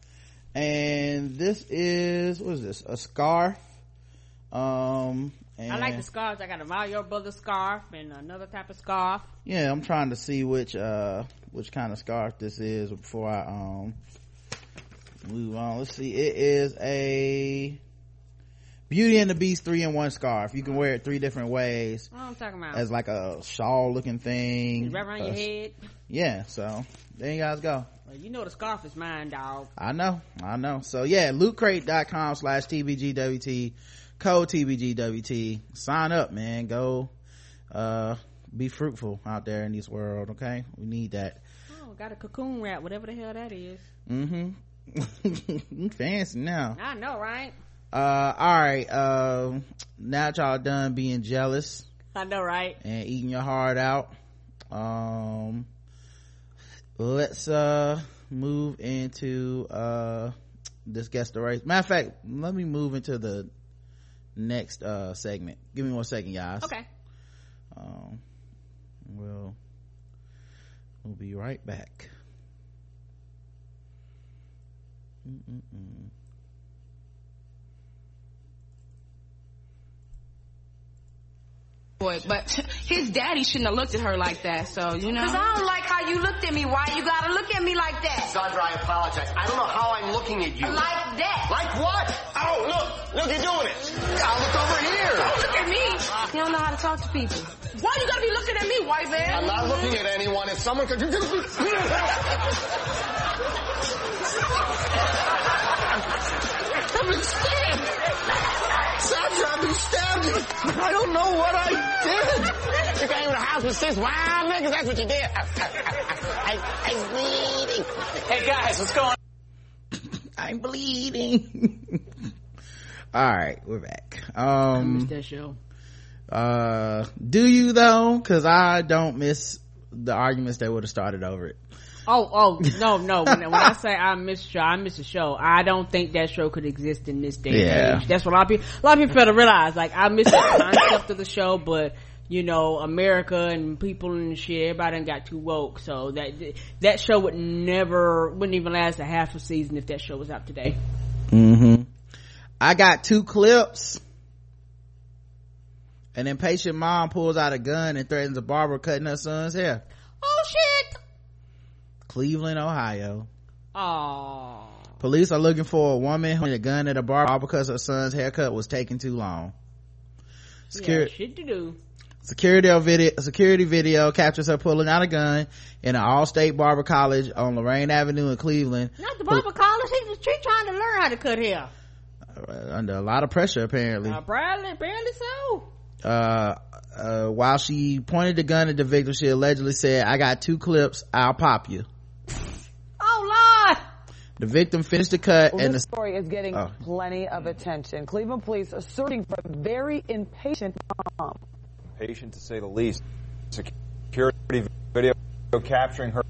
Speaker 2: And this is, what is this? A scarf. Um,
Speaker 3: I like the scarves. I got a Mario brother scarf and another type of scarf.
Speaker 2: Yeah, I'm trying to see which, uh, which kind of scarf this is before I, um, move on. Let's see. It is a Beauty and the Beast three in one scarf. You can wear it three different ways.
Speaker 3: What I'm talking about?
Speaker 2: As like a shawl looking thing.
Speaker 3: Wrap around
Speaker 2: Uh,
Speaker 3: your head.
Speaker 2: Yeah, so there you guys go.
Speaker 3: Well, you know the scarf is mine, dog.
Speaker 2: I know, I know. So yeah, lootcrate.com slash TBGWT, code TBGWT. Sign up, man. Go, uh, be fruitful out there in this world, okay? We need that.
Speaker 3: Oh, got a cocoon wrap, whatever the hell that is.
Speaker 2: Mm-hmm. Fancy now.
Speaker 3: I know, right?
Speaker 2: Uh, alright, um, now that y'all done being jealous
Speaker 3: I know, right?
Speaker 2: and eating your heart out, um, let's, uh, move into, uh, this guest the race. Matter of fact, let me move into the next, uh, segment. Give me one second, guys.
Speaker 3: Okay.
Speaker 2: Um, we'll, we'll be right back. Mm-mm-mm.
Speaker 7: But his daddy shouldn't have looked at her like that. So you know.
Speaker 8: Cause I don't like how you looked at me. Why you gotta look at me like that?
Speaker 9: Sandra, I apologize. I don't know how I'm looking at you.
Speaker 8: Like that.
Speaker 9: Like what? Oh, look, look, you're doing it. I look over here.
Speaker 8: Don't look at me. You don't know how to talk to people. Why you gotta be looking at me, white man?
Speaker 9: I'm not looking at anyone. If someone could. I'm scared. I don't know what I did. You came to the house with six wild niggas. That's what you did. I, I, I, I'm bleeding. Hey guys, what's going on?
Speaker 2: I'm bleeding. All right, we're back.
Speaker 3: I missed
Speaker 2: Um,
Speaker 3: that show.
Speaker 2: uh, do you though? Cause I don't miss the arguments that would have started over it.
Speaker 3: Oh, oh, no, no. When, when I say I miss show, I miss a show. I don't think that show could exist in this day and
Speaker 2: Yeah.
Speaker 3: age. That's what a lot of people, a lot of people fail to realize. Like, I miss the concept of the show, but, you know, America and people and shit, everybody done got too woke. So that, that show would never, wouldn't even last a half a season if that show was out today.
Speaker 2: Mm-hmm. I got two clips. An impatient mom pulls out a gun and threatens a barber cutting her son's hair. Cleveland, Ohio.
Speaker 3: Oh.
Speaker 2: Police are looking for a woman who had a gun at a barber because her son's haircut was taking too long. Security,
Speaker 3: Yeah, shit to do.
Speaker 2: security video, security video captures her pulling out a gun in an Allstate barber college on Lorain Avenue in Cleveland.
Speaker 3: Not the barber college. He was trying to learn how to cut hair.
Speaker 2: Uh, under a lot of pressure, apparently.
Speaker 3: Uh, apparently, apparently so.
Speaker 2: uh, uh, while she pointed the gun at the victim, she allegedly said, I got two clips, I'll pop you.
Speaker 3: Lord!
Speaker 2: The victim finished the cut
Speaker 10: Well,
Speaker 2: and
Speaker 10: this
Speaker 2: the,
Speaker 10: story is getting
Speaker 2: Oh.
Speaker 10: plenty of attention. Cleveland police are searching for a very impatient mom.
Speaker 11: patient to say the least. Security video capturing her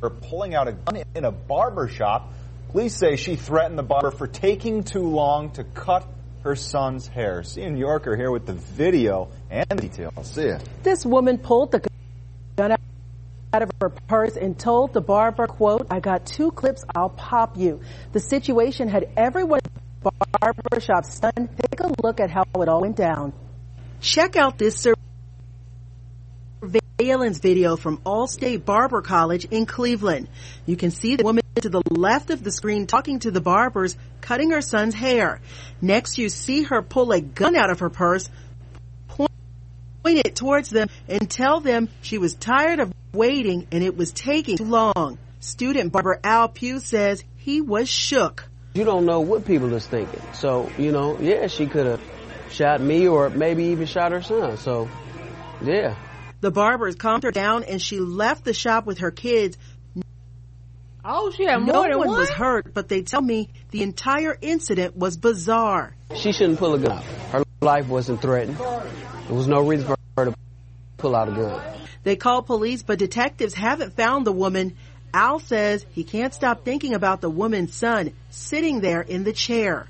Speaker 11: her pulling out a gun in a barber shop. Police say she threatened the barber for taking too long to cut her son's hair. Sia Nyorkor here with the video and the details. See ya.
Speaker 12: This woman pulled the gun out of her purse and told the barber, quote, I got two clips, I'll pop you. The situation had everyone at the barbershop stunned. Take a look at how it all went down. Check out this surveillance video from Allstate Barber College in Cleveland. You can see the woman to the left of the screen talking to the barbers, cutting her son's hair. Next, you see her pull a gun out of her purse, it towards them, and tell them she was tired of waiting and it was taking too long. Student barber Al Pugh says he was shook.
Speaker 13: You don't know what people is thinking. So, you know, yeah, she could have shot me or maybe even shot her son. So, yeah.
Speaker 12: The barbers calmed her down and she left the shop with her kids.
Speaker 3: Oh, she had
Speaker 12: no
Speaker 3: more than
Speaker 12: one No
Speaker 3: one?
Speaker 12: was hurt, but they tell me the entire incident was bizarre.
Speaker 13: She shouldn't pull a gun out. Her life wasn't threatened. There was no reason for her to pull out a gun.
Speaker 12: They called police, but detectives haven't found the woman. Al says he can't stop thinking about the woman's son sitting there in the chair.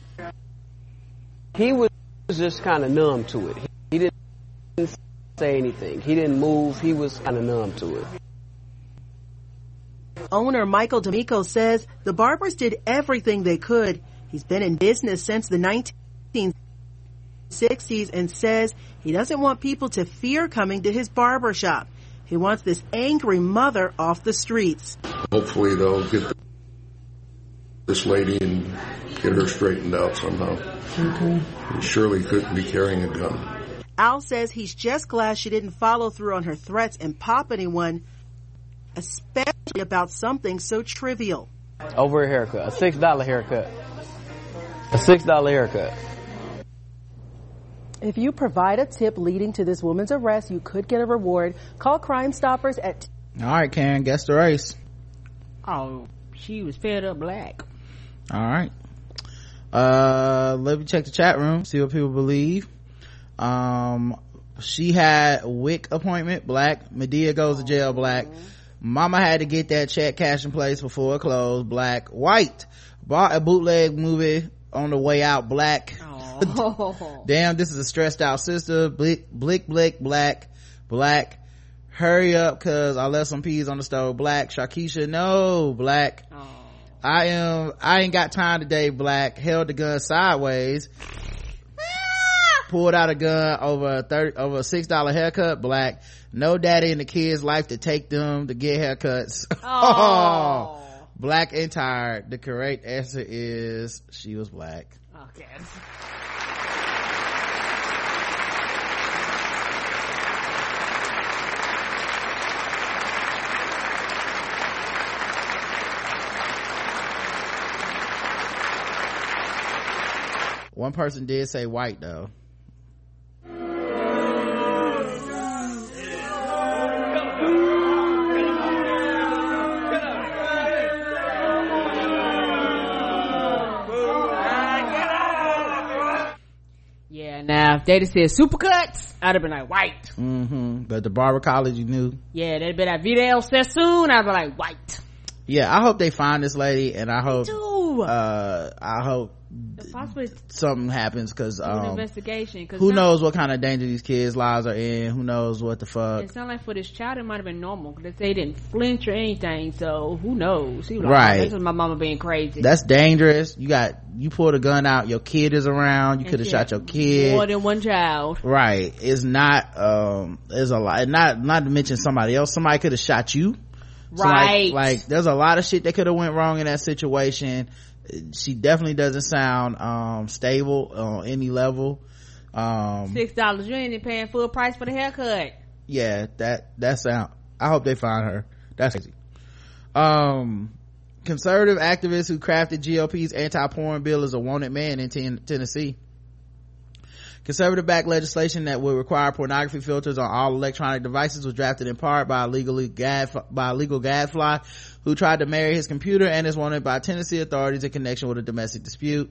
Speaker 13: He was just kind of numb to it. He didn't say anything. He didn't move. He was kind of numb to it.
Speaker 12: Owner Michael D'Amico says the barbers did everything they could. He's been in business since the 1960s and says he doesn't want people to fear coming to his barber shop. He wants this angry mother off the streets.
Speaker 14: Hopefully they'll get this lady and get her straightened out somehow. Okay. He surely couldn't be carrying a gun.
Speaker 12: Al says he's just glad she didn't follow through on her threats and pop anyone, especially about something so trivial.
Speaker 13: Over a haircut. A six dollar haircut. A six dollar haircut.
Speaker 12: If you provide a tip leading to this woman's arrest, you could get a reward. Call Crime Stoppers at
Speaker 2: all right, Karen, guess the race.
Speaker 3: Oh, she was fed up black.
Speaker 2: All right. Uh, let me check the chat room, see what people believe. Um, she had Wick appointment, black. Madea goes to jail, black. Mama had to get that check cash in place before it closed, black. White. Bought a bootleg movie on the way out, black. Oh. Damn, this is a stressed out sister. Blick, blick, blick, black, black. Hurry up, cause I left some peas on the stove. Black. Shakisha, no, black. Oh. I am, I ain't got time today, black. Held the gun sideways. Ah! Pulled out a gun over a thirty, over a six dollar haircut, black. No daddy in the kid's life to take them to get haircuts.
Speaker 3: Oh.
Speaker 2: black and tired. The correct answer is she was black.
Speaker 3: Okay.
Speaker 2: One person did say white though
Speaker 3: Yeah, now if they'd have said supercuts, I'd have been like white.
Speaker 2: mm-hmm but the barber college you knew
Speaker 3: Yeah, they'd been at Vidal Sassoon, I'd be like white.
Speaker 2: yeah i hope they find this lady and i hope
Speaker 3: too.
Speaker 2: uh i hope
Speaker 3: Possibly
Speaker 2: something happens because um
Speaker 3: investigation. Cause
Speaker 2: who knows what kind of danger these kids lives are in who knows what the fuck
Speaker 3: It sounded like for this child, it might have been normal because they didn't flinch or anything. So who knows? He was like,
Speaker 2: Right.
Speaker 3: "Oh, This is my mama being crazy.
Speaker 2: that's dangerous you got you pulled a gun out your kid is around you could have shot your kid
Speaker 3: More than one child.
Speaker 2: right it's not um there's a lot not not to mention somebody else somebody could have shot you So, like-
Speaker 3: Right.
Speaker 2: like, there's a lot of shit that could have went wrong in that situation she definitely doesn't sound um stable on any level um
Speaker 3: Six dollars. You ain't even paying full price for the haircut.
Speaker 2: yeah that that sound i hope they find her that's crazy um conservative activists who crafted gop's anti-porn bill is a wanted man in ten- tennessee conservative backed legislation that would require pornography filters on all electronic devices was drafted in part by a legally gad by a legal gadfly who tried to marry his computer and is wanted by tennessee authorities in connection with a domestic dispute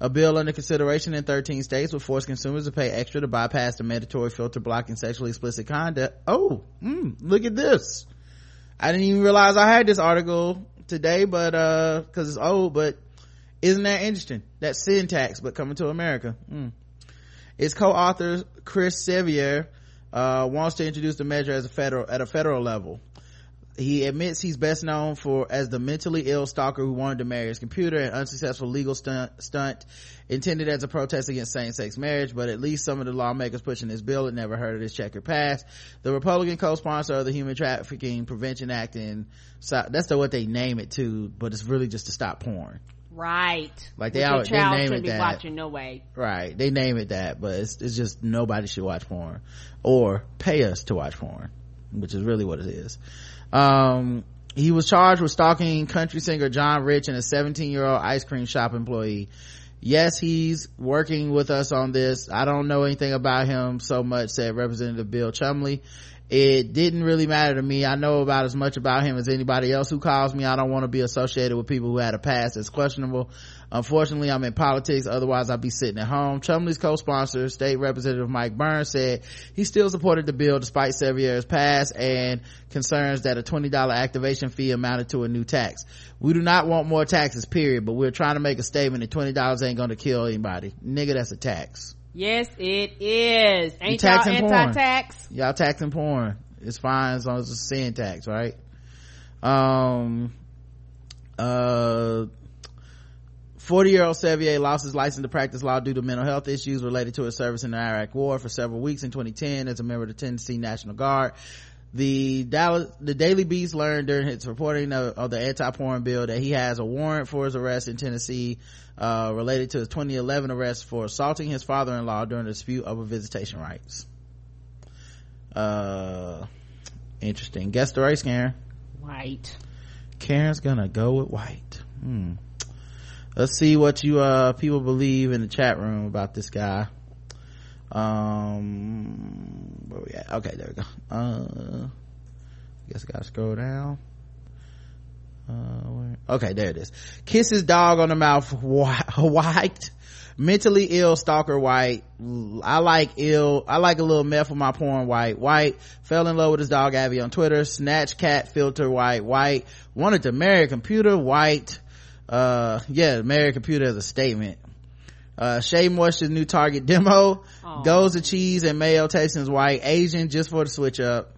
Speaker 2: a bill under consideration in 13 states would force consumers to pay extra to bypass the mandatory filter blocking sexually explicit content. Oh, mm, look at this. I didn't even realize I had this article today, but, uh, cause it's old, but isn't that interesting? That sin tax, but coming to America. Mm. Its co-author, Chris Sevier, uh, wants to introduce the measure as a federal, at a federal level he admits he's best known for as the mentally ill stalker who wanted to marry his computer an unsuccessful legal stunt, stunt intended as a protest against same-sex marriage but at least some of the lawmakers pushing this bill had never heard of this checkered past the republican co-sponsor of the human trafficking prevention act and so, that's the, what they name it to but it's really just to stop porn
Speaker 3: Right.
Speaker 2: Like, they
Speaker 3: your
Speaker 2: they name it
Speaker 3: be
Speaker 2: that.
Speaker 3: watching no way.
Speaker 2: right they name it that but it's, it's just nobody should watch porn or pay us to watch porn which is really what it is um he was charged with stalking country singer john rich and a 17 year old ice cream shop employee. Yes he's working with us on this. I don't know anything about him so much said representative bill chumley. It didn't really matter to me. I know about as much about him as anybody else who calls me. I don't want to be associated with people who had a past that's questionable unfortunately i'm in politics. Otherwise i'd be sitting at home. Chumley's co-sponsor state representative mike burns said he still supported the bill despite sevier's pass and concerns that a $20 activation fee amounted to a new tax. We do not want more taxes period but we're trying to make a statement that $20 ain't gonna kill anybody. Nigga that's a tax.
Speaker 3: Yes, it is.
Speaker 2: You
Speaker 3: Ain't y'all
Speaker 2: taxing porn.
Speaker 3: anti-tax?
Speaker 2: y'all taxing porn. It's fine as long as it's a sin tax right? Um uh 40 year old Sevier lost his license to practice law due to mental health issues related to his service in the Iraq war for several weeks in 2010 as a member of the Tennessee National Guard. The Dallas, the Daily Beast learned during its reporting of, of the anti-porn bill that he has a warrant for his arrest in Tennessee, uh, related to his 2011 arrest for assaulting his father-in-law during a dispute over visitation rights. Uh, interesting. Guess the race, Karen.
Speaker 3: White.
Speaker 2: Karen's gonna go with white. Hmm. Let's see what you, uh, people believe in the chat room about this guy. Um, where we at? Okay, there we go. Uh, guess I gotta scroll down. Uh. Okay, there it is. Kisses dog on the mouth, white, white. Mentally ill stalker white. I like ill. I like a little meth with my porn white. White. Fell in love with his dog Abby on Twitter. Snatch cat filter white. White. Wanted to marry a computer white. Uh, yeah, marry a computer as a statement. Uh, Shea Moisture's new Target demo. Goes to cheese and mayo tasting white. Asian just for the switch up.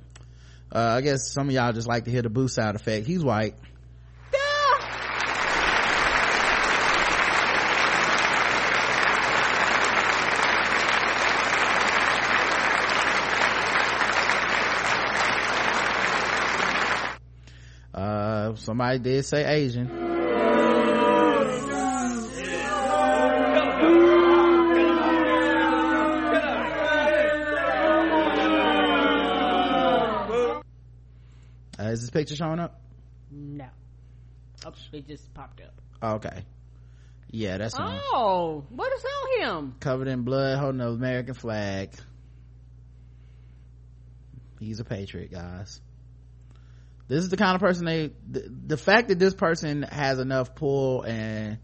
Speaker 2: Uh, I guess some of y'all just like to hear the boo sound effect. He's white. Uh, somebody did say Asian. Is this picture showing up?
Speaker 3: No. Oh, it just popped up.
Speaker 2: Oh, okay. Yeah, that's him.
Speaker 3: Oh, what is on him?
Speaker 2: Covered in blood, holding the American flag. He's a patriot, guys. This is the kind of person they, the, the fact that this person has enough pull and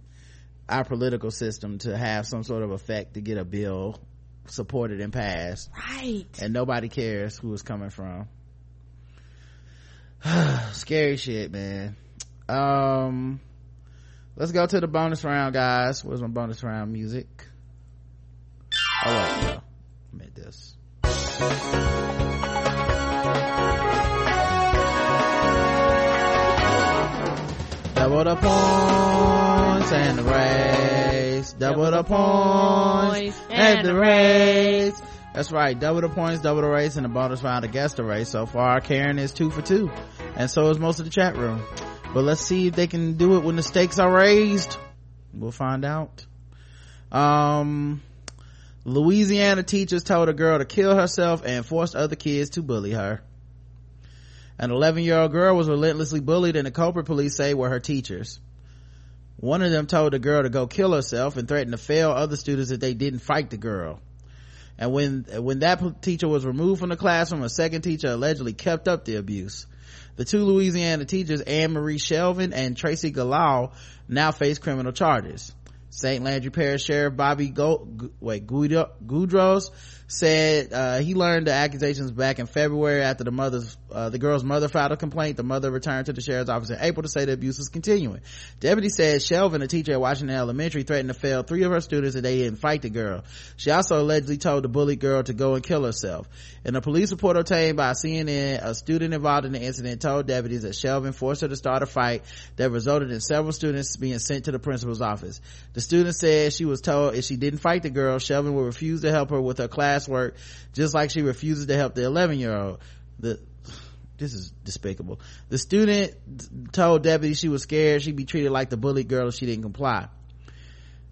Speaker 2: our political system to have some sort of effect to get a bill supported and passed.
Speaker 3: Right.
Speaker 2: And nobody cares who it's coming from. Scary shit, man. Um, let's go to the bonus round, guys. Where's my bonus round music? Oh, wait, no. I made this. Double the points and the race. Double the points and the race. That's right. Double the points, double the race, and the bonus round against the race. So far, Karen is two for two. And so is most of the chat room. But let's see if they can do it when the stakes are raised. We'll find out. Um, Louisiana teachers told a girl to kill herself and forced other kids to bully her. An 11 year old girl was relentlessly bullied and the culprit police say were her teachers. One of them told the girl to go kill herself and threatened to fail other students if they didn't fight the girl. And when, when that teacher was removed from the classroom, a second teacher allegedly kept up the abuse. The two Louisiana teachers, Anne Marie Shelvin and Tracy Galal, now face criminal charges. St. Landry Parish Sheriff Bobby Go, wait, Guidroz said uh, he learned the accusations back in February after the mother's uh, the girl's mother filed a complaint. The mother returned to the sheriff's office in April to say the abuse was continuing. Deputy said Shelvin, a teacher at Washington Elementary, threatened to fail three of her students if they didn't fight the girl. She also allegedly told the bullied girl to go and kill herself. In a police report obtained by CNN, a student involved in the incident told deputies that Shelvin forced her to start a fight that resulted in several students being sent to the principal's office. The student said she was told if she didn't fight the girl, Shelvin would refuse to help her with her classwork, just like she refuses to help the 11 year old. The, this is despicable. The student told deputies she was scared she'd be treated like the bullied girl if she didn't comply.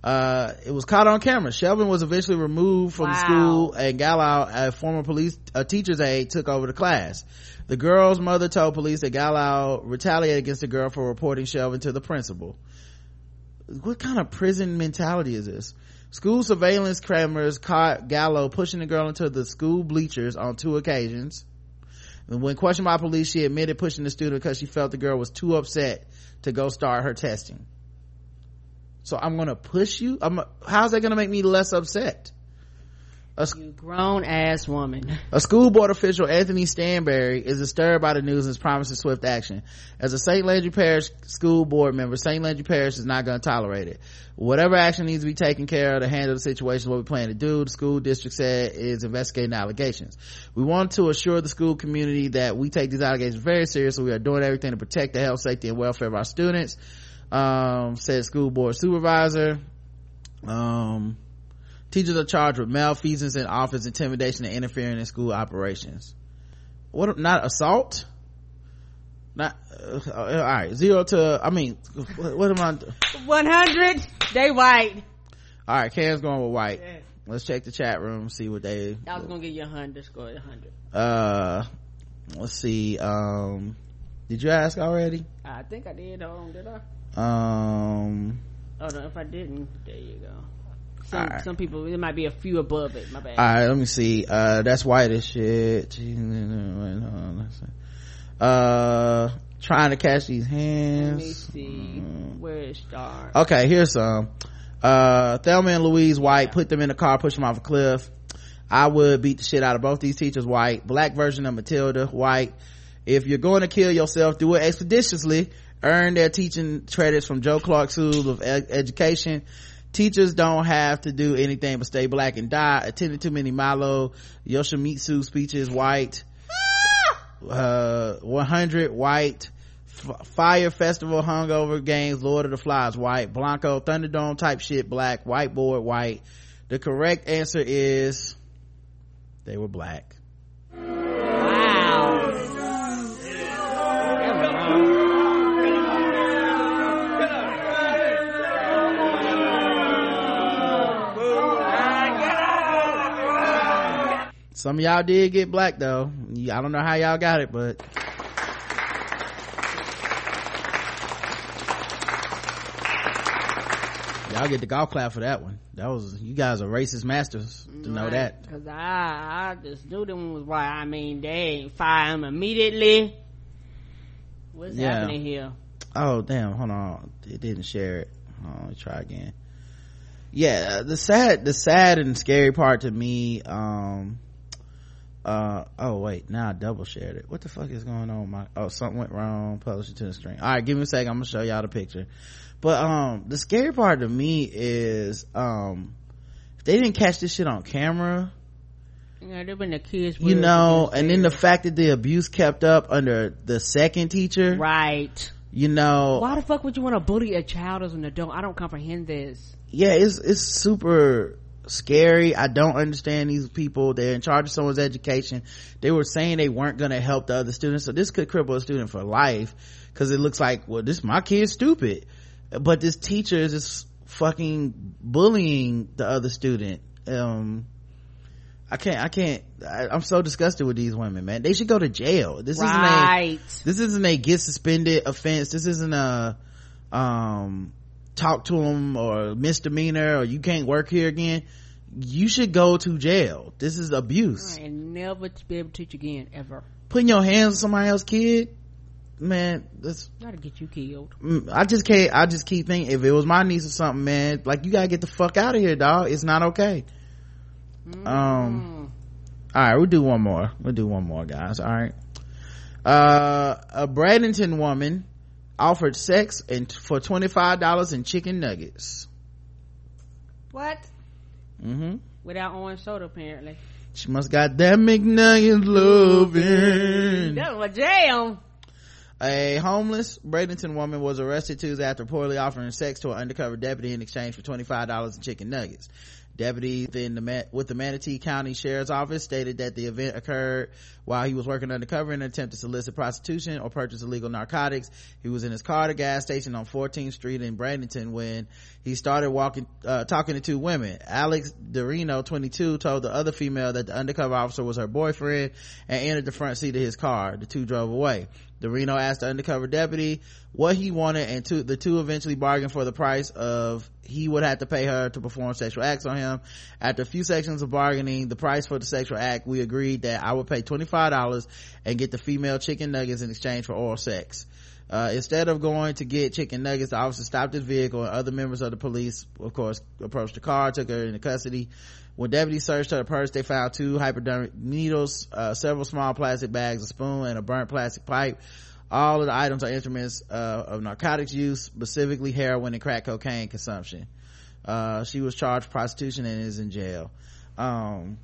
Speaker 2: Uh, it was caught on camera. Shelvin was eventually removed from
Speaker 3: Wow.
Speaker 2: the school and Gallo, a former police, a teacher's aide, took over the class. The girl's mother told police that Gallo retaliated against the girl for reporting Shelvin to the principal. What kind of prison mentality is this? School surveillance cameras caught Gallo pushing the girl into the school bleachers on two occasions. And when questioned by police, she admitted pushing the student because she felt the girl was too upset to go start her testing. So I'm gonna push you? I'm, how's that gonna make me less upset? A,
Speaker 3: You grown ass woman.
Speaker 2: a school board official, Anthony Stanberry, is disturbed by the news and is promising swift action. As a St. Landry Parish school board member, St. Landry Parish is not going to tolerate it. Whatever action needs to be taken care of to handle the situation, what we plan to do, the school district said is investigating allegations. We want to assure the school community that we take these allegations very seriously. We are doing everything to protect the health, safety, and welfare of our students, um, said school board supervisor. Um, Teachers are charged with malfeasance in office, intimidation, and interfering in school operations. What? Not assault? Not uh, all right. Zero to. I mean, what, what am I?
Speaker 3: 100, they white.
Speaker 2: All right, Cam's going with white. Let's check the chat room, see what they.
Speaker 3: I was gonna give you a hundred, score a hundred.
Speaker 2: Uh, let's see. Um, did you ask already?
Speaker 3: I think I did. Hold on, did I?
Speaker 2: Um,
Speaker 3: Oh no, if I didn't, there you go. Some
Speaker 2: right.
Speaker 3: some people it might be a few above it. My bad.
Speaker 2: all right. Let me see. Uh, that's white as shit. Uh, trying to catch these hands.
Speaker 3: Let me see where it starts.
Speaker 2: Okay, here's some. Uh, Thelma and Louise White put them in a car, push them off a cliff. I would beat the shit out of both these teachers, White. Black version of Matilda, White. If you're going to kill yourself, do it expeditiously. Earn their teaching credits from Joe Clark School of Education. Teachers don't have to do anything but stay black and die. Attended too many Milo Yoshimitsu speeches, White. Uh, 100 White. F- Fyre Festival Hungover Games, Lord of the Flies, white. Blanco, Thunderdome type shit, black. Whiteboard, white. The correct answer is they were black. Some of y'all did get black though. I don't know how y'all got it, but y'all get the golf clap for that one. That was you guys are racist masters to know that.
Speaker 3: Because I, I just knew them was why I mean, they fire him immediately. What's
Speaker 2: Yeah.
Speaker 3: happening here?
Speaker 2: oh damn. Hold on. It didn't share it. Hold on, let me try again. Yeah the sad the sad and scary part to me um uh oh wait now i double shared it what the fuck is going on my oh something went wrong publish it to the screen all right give me a second i'm gonna show y'all the picture but um the scary part to me is um if they didn't catch this shit on camera
Speaker 3: You know, they've been the kids.
Speaker 2: you know and then the fact that the abuse kept up under the second teacher
Speaker 3: right.
Speaker 2: you know
Speaker 3: Why the fuck would you want to bully a child as an adult? I don't comprehend this.
Speaker 2: yeah it's it's super scary i don't understand these people they're in charge of someone's education they were saying they weren't going to help the other students so this could cripple a student for life because it looks like well this my kid's stupid but this teacher is just fucking bullying the other student um I can't, I can't, I, I'm so disgusted with these women, man. They should go to jail. This
Speaker 3: Right.
Speaker 2: isn't a, this isn't a get suspended offense. This isn't a, um, talk to them or misdemeanor or you can't work here again. You should go to jail. This is abuse.
Speaker 3: And never to be able to teach again, ever.
Speaker 2: Putting your hands on somebody else's kid, man, that's,
Speaker 3: Gotta get you killed.
Speaker 2: mm, I just can't, I just keep thinking, if it was my niece or something, man, like you gotta get the fuck out of here, dog. It's not okay. Um, all right, we'll do one more. We'll do one more, guys. All right. Uh, a Bradenton woman offered sex and for twenty five dollars in chicken nuggets.
Speaker 3: What?
Speaker 2: Mm-hmm.
Speaker 3: Without orange soda, apparently.
Speaker 2: She must got that McNuggets loving.
Speaker 3: That was jam.
Speaker 2: A homeless Bradenton woman was arrested Tuesday after reportedly offering sex to an undercover deputy in exchange for $25 in chicken nuggets. Deputy the with the Manatee County Sheriff's Office stated that the event occurred while he was working undercover in an attempt to solicit prostitution or purchase illegal narcotics. He was in his car at a gas station on 14th Street in Bradenton when he started walking, uh, talking to two women. Alex Dorino, 22, told the other female that the undercover officer was her boyfriend and entered the front seat of his car. The two drove away. Dorino asked the undercover deputy what he wanted and two, the two eventually bargained for the price of he would have to pay her to perform sexual acts on him. After a few sections of bargaining, the price for the sexual act, we agreed that I would pay $25 and get the female chicken nuggets in exchange for oral sex. Uh, instead of going to get chicken nuggets, the officer stopped his vehicle and other members of the police, of course, approached the car, took her into custody. When deputies searched her purse, they found two hypodermic needles, uh, several small plastic bags, a spoon, and a burnt plastic pipe. All of the items are instruments uh, of narcotics use, specifically heroin and crack cocaine consumption. Uh, she was charged prostitution and is in jail. Um,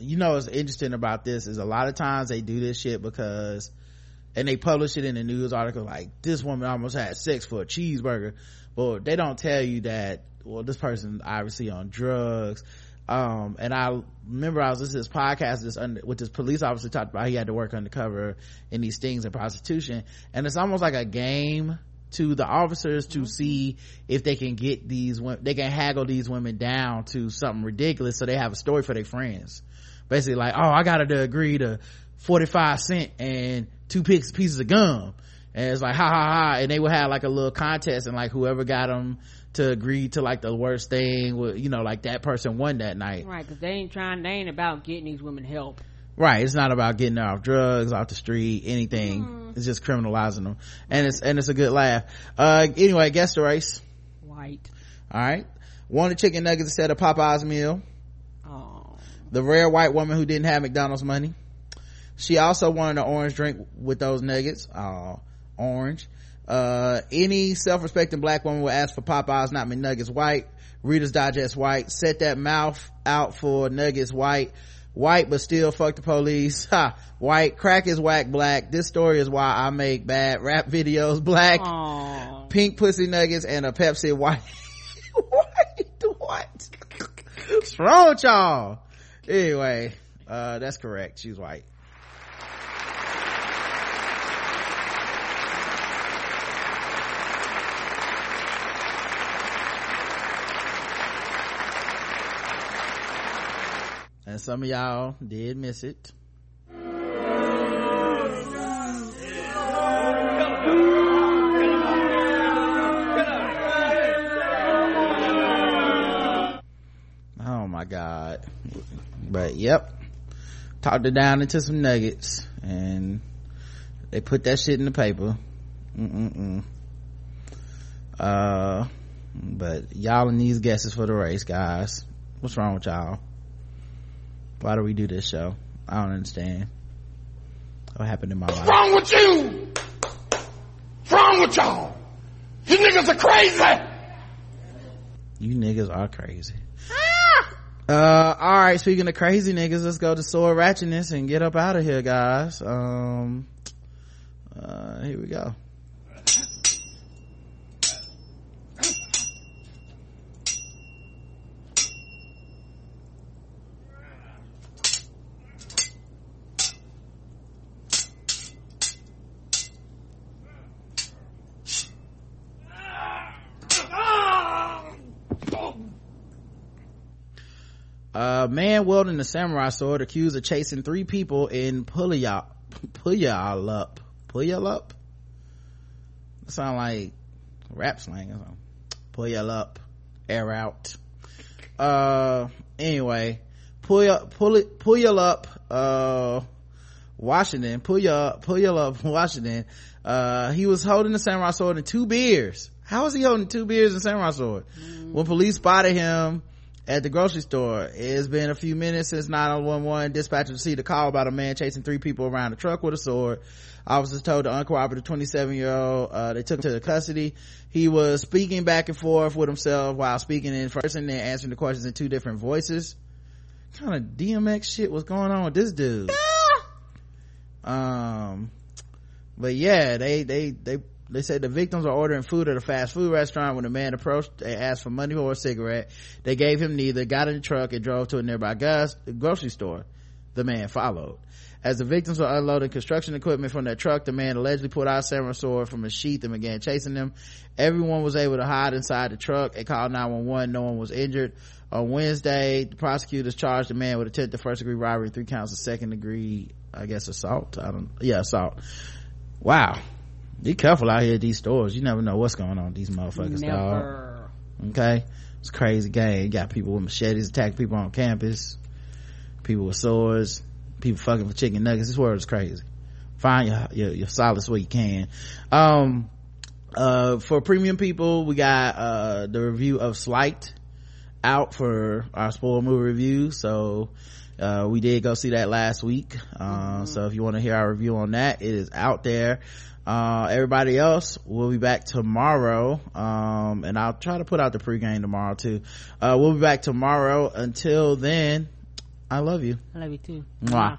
Speaker 2: you know what's interesting about this is a lot of times they do this shit because and they publish it in the news article like this woman almost had sex for a cheeseburger but they don't tell you that well this person obviously on drugs um and i remember i was listening to this podcast this under, with this police officer talked about he had to work undercover in these things of prostitution. And it's almost like a game to the officers to see if they can get these they can haggle these women down to something ridiculous so they have a story for their friends. Basically like oh i gotta to agree to 45 cent and two pieces of gum. And it's like ha ha ha. And they would have like a little contest and like whoever got them to agree to like the worst thing would you know like that person won that night.
Speaker 3: Right, because they ain't trying, they ain't about getting these women help.
Speaker 2: right it's not about getting her off drugs off the street anything. It's just criminalizing them. And it's and it's a good laugh. Uh anyway guess the race.
Speaker 3: White.
Speaker 2: all right. Wanted chicken nuggets instead of popeye's meal.
Speaker 3: Oh.
Speaker 2: the rare white woman who didn't have mcdonald's money. She also wanted an orange drink with those nuggets. Oh orange uh any self-respecting black woman will ask for popeyes not mcnuggets white. Reader's digest white. Set that mouth out for nuggets white. White but still fuck the police. Ha. White crack is whack black. This story is why i make bad rap videos black. Pink pussy nuggets and a pepsi white. White what? What's wrong with y'all? Anyway uh that's correct. She's white and some of y'all did miss it. Oh my god. But yep. Talked it down into some nuggets and they put that shit in the paper. Mm-mm-mm. uh but y'all in these guesses for the race guys. What's wrong with y'all why do we do this show? I don't understand. What happened in my life?
Speaker 14: What's wrong with you? What's wrong with y'all? You niggas are crazy.
Speaker 2: you niggas are crazy. Uh all right speaking of crazy niggas let's go to sword ratchetness and get up out of here guys. Um uh here we go man wielding a samurai sword accused of chasing three people in Puyallup. Puyallup. Puyallup? That sound like rap slang or something. Puyallup. Air out. Uh, anyway. pull, pull, pull you Puyallup, uh, Washington. Puyallup, Puyallup, Washington. Uh, he was holding the samurai sword and two beers. How was he holding two beers and samurai sword? When police spotted him, at the grocery store. It's been a few minutes since 911 dispatchers received a call about a man chasing three people around a truck with a sword. Officers told the uncooperative 27 year old, uh, they took him to the custody. He was speaking back and forth with himself while speaking in first and then answering the questions in two different voices. What kind of DMX shit was going on with this dude? um, but yeah, they, they, they, they said the victims are ordering food at a fast food restaurant. When a man approached they asked for money for a cigarette. They gave him neither got in the truck and drove to a nearby gas grocery store. The man followed. As the victims were unloading construction equipment from their truck the man allegedly pulled out a samurai sword from a sheath and began chasing them. Everyone was able to hide inside the truck and called 911 no one was injured. On wednesday the prosecutors charged the man with attempted first degree robbery three counts of second degree i guess assault. I don't yeah assault. Wow be careful out here at these stores. You never know what's going on with these motherfuckers,
Speaker 3: Never.
Speaker 2: dog. Okay? It's a crazy game. You got people with machetes attacking people on campus, people with swords, people fucking for chicken nuggets. This world is crazy. Find your, your, your solace where you can. Um, uh, for premium people, we got, uh, the review of Sleight out for our spoiler movie review. So, uh, we did go see that last week. Uh, so if you want to hear our review on that, it is out there uh everybody else we'll be back tomorrow. Um and i'll try to put out the pregame tomorrow too. Uh we'll be back tomorrow. Until then i love you.
Speaker 3: I love you too.
Speaker 2: Mwah.